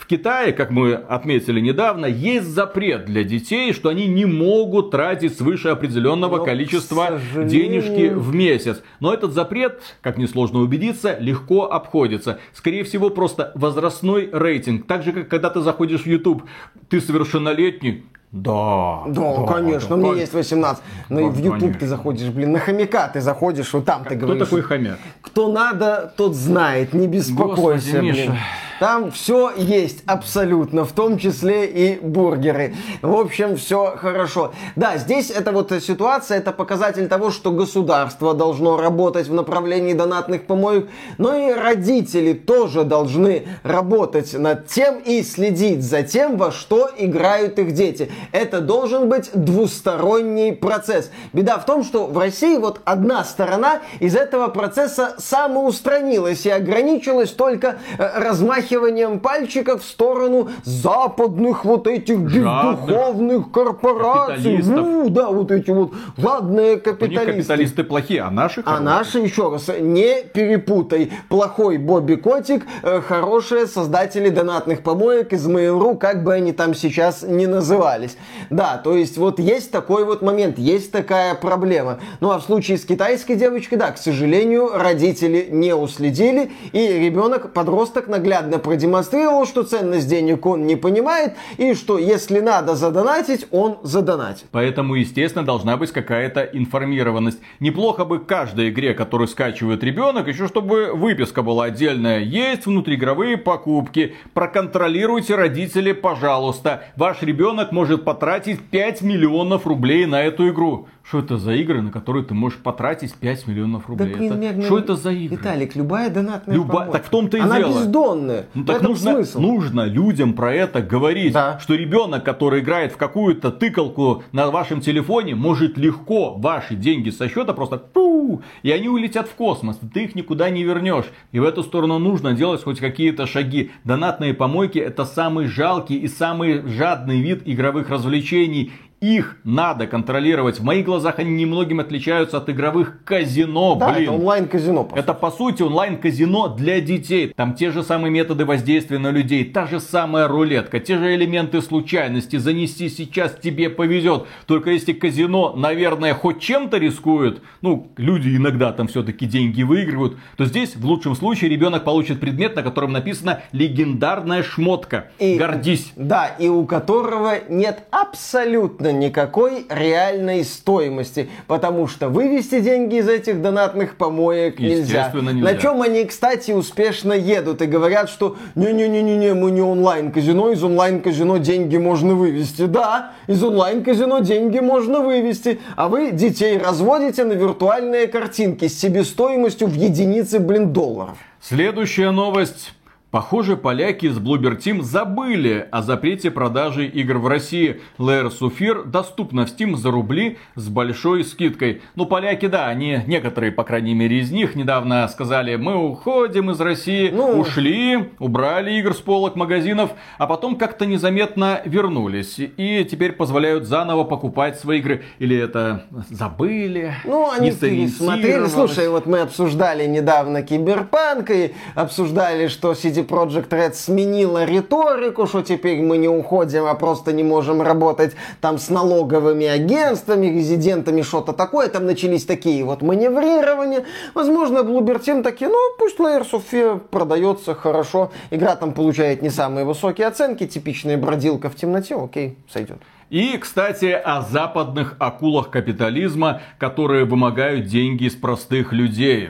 В Китае, как мы отметили недавно, есть запрет для детей, что они не могут тратить свыше определенного Но, количества денежки в месяц. Но этот запрет, как несложно убедиться, легко обходится. Скорее всего, просто возрастной рейтинг. Так же, как когда ты заходишь в YouTube, ты совершеннолетний, да. Да, да конечно, да, мне да. есть 18. Но да, в YouTube конечно. ты заходишь, блин, на хомяка ты заходишь, вот там ты говоришь. Кто такой хомяк? Кто надо, тот знает, не беспокойся, Господи, блин. Миша. Там все есть абсолютно, в том числе и бургеры. В общем, все хорошо. Да, здесь эта вот ситуация, это показатель того, что государство должно работать в направлении донатных помоек, но и родители тоже должны работать над тем и следить за тем, во что играют их дети. Это должен быть двусторонний процесс. Беда в том, что в России вот одна сторона из этого процесса самоустранилась и ограничилась только э, размахиванием размахиванием пальчиков в сторону западных вот этих бездуховных корпораций. Ну, да, вот эти вот жадные капиталисты. У них капиталисты плохие, а наши хорошие. А наши, еще раз, не перепутай. Плохой Бобби Котик, э, хорошие создатели донатных помоек из Mail.ru, как бы они там сейчас не назывались. Да, то есть вот есть такой вот момент, есть такая проблема. Ну а в случае с китайской девочкой, да, к сожалению, родители не уследили, и ребенок, подросток наглядно наглядно продемонстрировал, что ценность денег он не понимает, и что если надо задонатить, он задонатит. Поэтому, естественно, должна быть какая-то информированность. Неплохо бы каждой игре, которую скачивает ребенок, еще чтобы выписка была отдельная. Есть внутриигровые покупки. Проконтролируйте родители, пожалуйста. Ваш ребенок может потратить 5 миллионов рублей на эту игру. Что это за игры, на которые ты можешь потратить 5 миллионов рублей? Да, это, что это за игры? Виталик, любая донатная Люба... Так в том-то и Она дело. Она бездонная. Ну, так нужно, смысл. нужно людям про это говорить. Да. Что ребенок, который играет в какую-то тыкалку на вашем телефоне, может легко ваши деньги со счета просто пу, и они улетят в космос. Ты их никуда не вернешь. И в эту сторону нужно делать хоть какие-то шаги. Донатные помойки это самый жалкий и самый жадный вид игровых развлечений. Их надо контролировать. В моих глазах они немногим отличаются от игровых казино, Да, блин. это онлайн-казино. Это по сути онлайн-казино для детей. Там те же самые методы воздействия на людей, та же самая рулетка, те же элементы случайности. Занести сейчас тебе повезет. Только если казино, наверное, хоть чем-то рискует, ну, люди иногда там все-таки деньги выигрывают, то здесь в лучшем случае ребенок получит предмет, на котором написано легендарная шмотка. И- Гордись. Да, и у которого нет абсолютно никакой реальной стоимости, потому что вывести деньги из этих донатных помоек нельзя. Нельзя. На чем они, кстати, успешно едут и говорят, что не-не-не-не, мы не онлайн-казино, из онлайн-казино деньги можно вывести. Да, из онлайн-казино деньги можно вывести, а вы детей разводите на виртуальные картинки с себестоимостью в единицы, блин, долларов. Следующая новость. Похоже, поляки с Bloober Team забыли о запрете продажи игр в России. Lair Sufir доступна в Steam за рубли с большой скидкой. Ну, поляки, да, они, некоторые, по крайней мере, из них недавно сказали, мы уходим из России, Ну. ушли, убрали игр с полок магазинов, а потом как-то незаметно вернулись. И теперь позволяют заново покупать свои игры. Или это забыли, Ну, они не смотрели. Слушай, вот мы обсуждали недавно Киберпанк и обсуждали, что CD Projekt Red сменила риторику, что теперь мы не уходим, а просто не можем работать там с налоговыми агентствами, резидентами, что-то такое. Там начались такие вот маневрирования. Возможно, Team такие, ну, пусть Layers of Fear продается хорошо. Игра там получает не самые высокие оценки, типичная бродилка в темноте, окей, сойдет. И, кстати, о западных акулах капитализма, которые вымогают деньги из простых людей.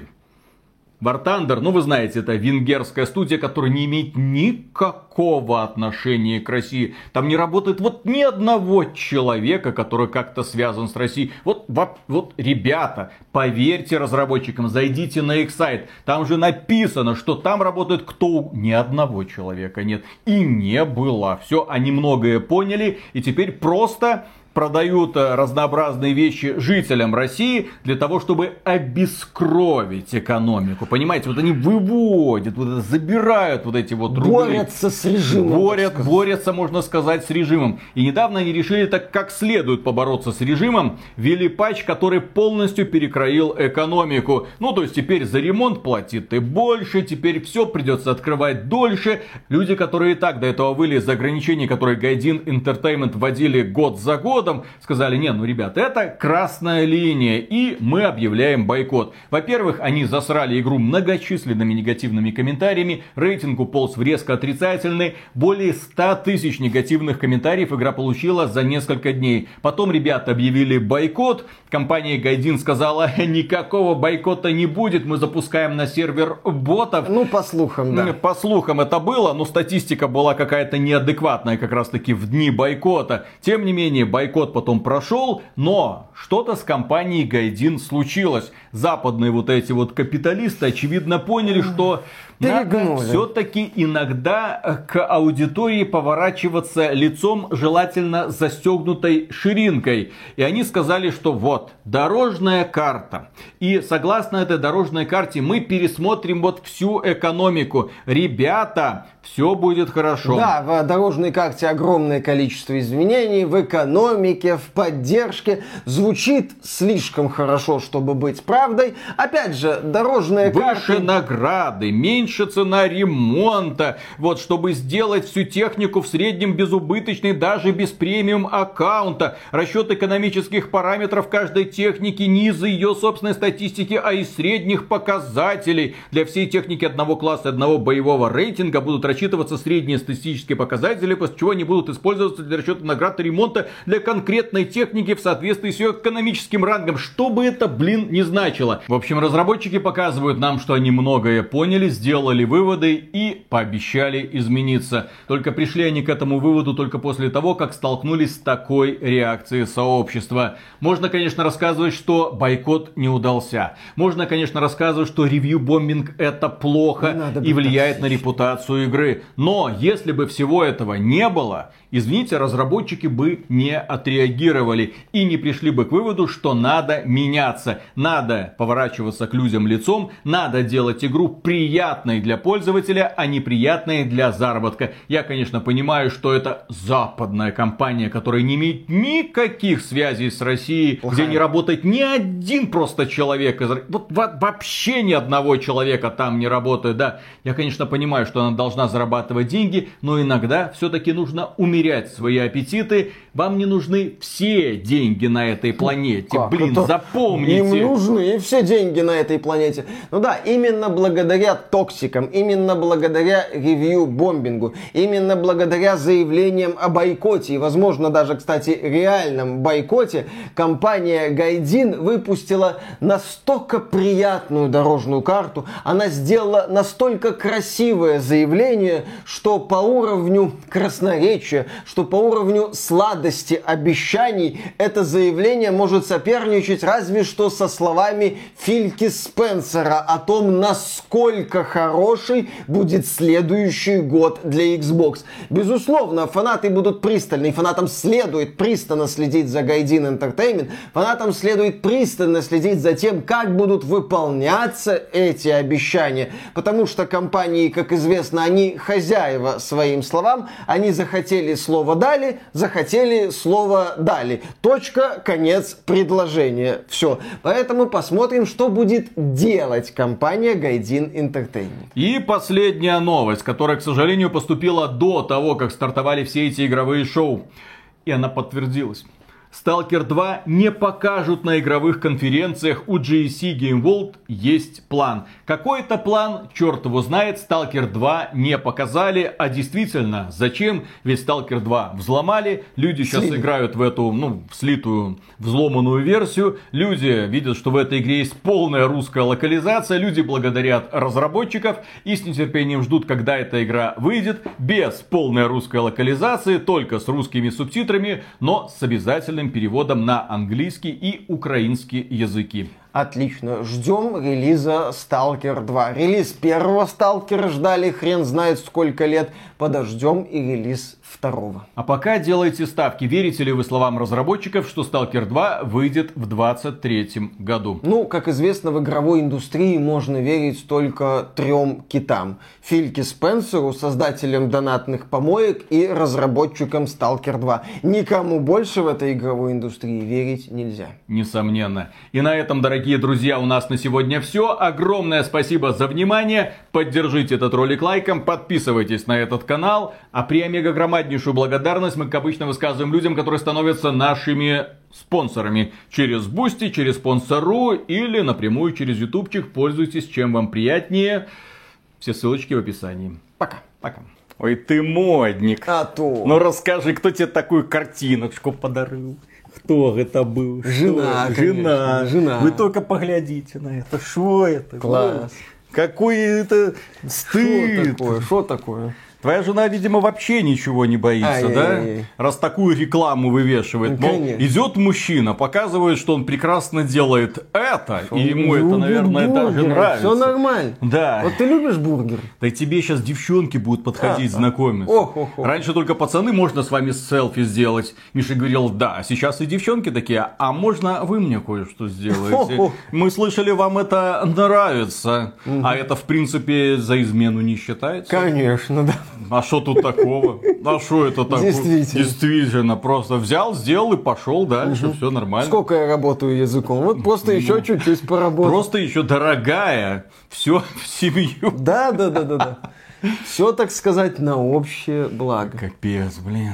War Thunder, ну вы знаете, это венгерская студия, которая не имеет никакого отношения к России. Там не работает вот ни одного человека, который как-то связан с Россией. Вот, вот, вот, ребята, поверьте разработчикам, зайдите на их сайт. Там же написано, что там работает кто? Ни одного человека нет. И не было. Все, они многое поняли. И теперь просто продают э, разнообразные вещи жителям России для того, чтобы обескровить экономику. Понимаете, вот они выводят, вот забирают вот эти вот рубли. Борются с режимом. Борят, борются, можно сказать, с режимом. И недавно они решили так как следует побороться с режимом. Ввели патч, который полностью перекроил экономику. Ну, то есть теперь за ремонт платит ты больше, теперь все придется открывать дольше. Люди, которые и так до этого выли из ограничений, которые Гайдин Entertainment вводили год за годом, сказали, не, ну, ребят, это красная линия, и мы объявляем бойкот. Во-первых, они засрали игру многочисленными негативными комментариями, рейтинг уполз в резко отрицательный, более 100 тысяч негативных комментариев игра получила за несколько дней. Потом ребята объявили бойкот, компания Гайдин сказала, никакого бойкота не будет, мы запускаем на сервер ботов. Ну, по слухам, да. По слухам это было, но статистика была какая-то неадекватная как раз таки в дни бойкота. Тем не менее, бойкот потом прошел, но что-то с компанией Гайдин случилось. Западные вот эти вот капиталисты очевидно поняли, что надо Перегнули. все-таки иногда к аудитории поворачиваться лицом, желательно застегнутой ширинкой. И они сказали, что вот, дорожная карта. И согласно этой дорожной карте мы пересмотрим вот всю экономику. Ребята, все будет хорошо. Да, в дорожной карте огромное количество изменений в экономике, в поддержке. Звучит слишком хорошо, чтобы быть правдой. Опять же, дорожная Выше карта... награды, меньше цена ремонта. Вот, чтобы сделать всю технику в среднем безубыточной, даже без премиум аккаунта. Расчет экономических параметров каждой техники не из ее собственной статистики, а из средних показателей. Для всей техники одного класса, одного боевого рейтинга будут рассчитываться средние статистические показатели, после чего они будут использоваться для расчета наград и ремонта для конкретной техники в соответствии с ее экономическим рангом. Что бы это, блин, не значило. В общем, разработчики показывают нам, что они многое поняли, сделали выводы и пообещали измениться. Только пришли они к этому выводу только после того, как столкнулись с такой реакцией сообщества. Можно, конечно, рассказывать, что бойкот не удался. Можно, конечно, рассказывать, что ревью-бомбинг это плохо надо и влияет на репутацию игры. Но если бы всего этого не было, извините, разработчики бы не отреагировали и не пришли бы к выводу, что надо меняться. Надо поворачиваться к людям лицом, надо делать игру приятной приятной для пользователя, а неприятной для заработка. Я, конечно, понимаю, что это западная компания, которая не имеет никаких связей с Россией, Плохая. где не работает ни один просто человек. Вот вообще ни одного человека там не работает, да. Я, конечно, понимаю, что она должна зарабатывать деньги, но иногда все-таки нужно умерять свои аппетиты. Вам не нужны все деньги на этой планете. Как Блин, это? запомните. Им нужны все деньги на этой планете. Ну да, именно благодаря токсикам, именно благодаря ревью-бомбингу, именно благодаря заявлениям о бойкоте. И, возможно, даже, кстати, реальном бойкоте, компания Гайдин выпустила настолько приятную дорожную карту, она сделала настолько красивое заявление, что по уровню красноречия, что по уровню сладости обещаний это заявление может соперничать разве что со словами Фильки Спенсера о том, насколько хороший будет следующий год для Xbox. Безусловно, фанаты будут пристальны, фанатам следует пристально следить за Гайдин Entertainment, фанатам следует пристально следить за тем, как будут выполняться эти обещания, потому что компании, как известно, они хозяева своим словам, они захотели слово дали, захотели слово дали. Точка, конец предложения. Все. Поэтому посмотрим, что будет делать компания Гайдин Entertainment. И последняя новость, которая, к сожалению, поступила до того, как стартовали все эти игровые шоу. И она подтвердилась. Stalker 2 не покажут на игровых конференциях. У GSC Game World есть план. Какой это план, черт его знает, Stalker 2 не показали. А действительно, зачем? Ведь Stalker 2 взломали. Люди сейчас Слили. играют в эту, ну, слитую, взломанную версию. Люди видят, что в этой игре есть полная русская локализация. Люди благодарят разработчиков и с нетерпением ждут, когда эта игра выйдет. Без полной русской локализации, только с русскими субтитрами, но с обязательным симультанным переводом на английский и украинский языки. Отлично. Ждем релиза Stalker 2. Релиз первого Stalker ждали хрен знает сколько лет. Подождем и релиз второго. А пока делайте ставки. Верите ли вы словам разработчиков, что Stalker 2 выйдет в 2023 году? Ну, как известно, в игровой индустрии можно верить только трем китам. Фильке Спенсеру, создателям донатных помоек и разработчикам Stalker 2. Никому больше в этой игровой индустрии верить нельзя. Несомненно. И на этом, дорогие друзья, у нас на сегодня все. Огромное спасибо за внимание. Поддержите этот ролик лайком, подписывайтесь на этот канал. А при Омега громаднейшую благодарность мы, как обычно, высказываем людям, которые становятся нашими спонсорами через Boosty, через спонсорку или напрямую через ютубчик. Пользуйтесь, чем вам приятнее. Все ссылочки в описании. Пока. Пока. Ой, ты модник. А то. Ну расскажи, кто тебе такую картиночку подарил? Кто это был? Жена, Что? Жена. Жена. Вы только поглядите на это. Что это? Класс. Какой это стыд. Что такое? Что такое? Твоя жена, видимо, вообще ничего не боится, да? Раз такую рекламу вывешивает. Ну, Мол, идет мужчина, показывает, что он прекрасно делает это, и ему это, наверное, даже нравится. Все нормально. Да. Вот ты любишь бургер? Да тебе сейчас девчонки будут подходить, а, знакомиться. Ох, ох, ох. Раньше только пацаны можно с вами селфи сделать. Миша говорил, да. Сейчас и девчонки такие, а можно вы мне кое-что сделаете? Мы слышали, вам это нравится. А это, в принципе, за измену не считается? Конечно, да. А что тут такого? А что это такое? Действительно. Действительно, просто взял, сделал и пошел дальше, угу. все нормально. Сколько я работаю языком? Вот просто ну, еще чуть-чуть поработал. Просто еще дорогая, все в семью. Да, да, да, да, да. Все, так сказать, на общее благо. Капец, блин.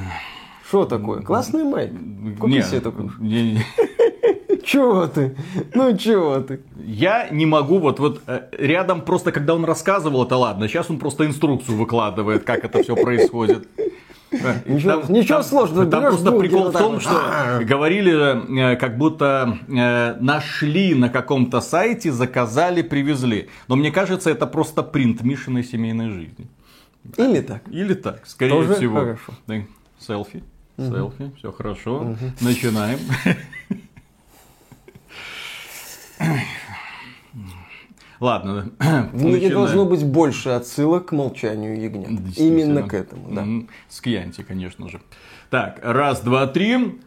Что такое? Классный майк. Купи себе такой. Не, не. Чего ты? Ну чего ты? Я не могу, вот, вот э, рядом просто, когда он рассказывал, это ладно, сейчас он просто инструкцию выкладывает, как это все происходит. Ничего, там, ничего там, сложного. Там просто прикол в том, что говорили, э, как будто э, нашли на каком-то сайте, заказали, привезли. Но мне кажется, это просто принт Мишиной семейной жизни. Или так. Или так, скорее Тоже всего. Хорошо. Селфи. Селфи, все хорошо. Начинаем. Ладно. В мире должно быть больше отсылок к молчанию ягнят. Именно к этому, да. С Кьянти, конечно же. Так, раз, два, три.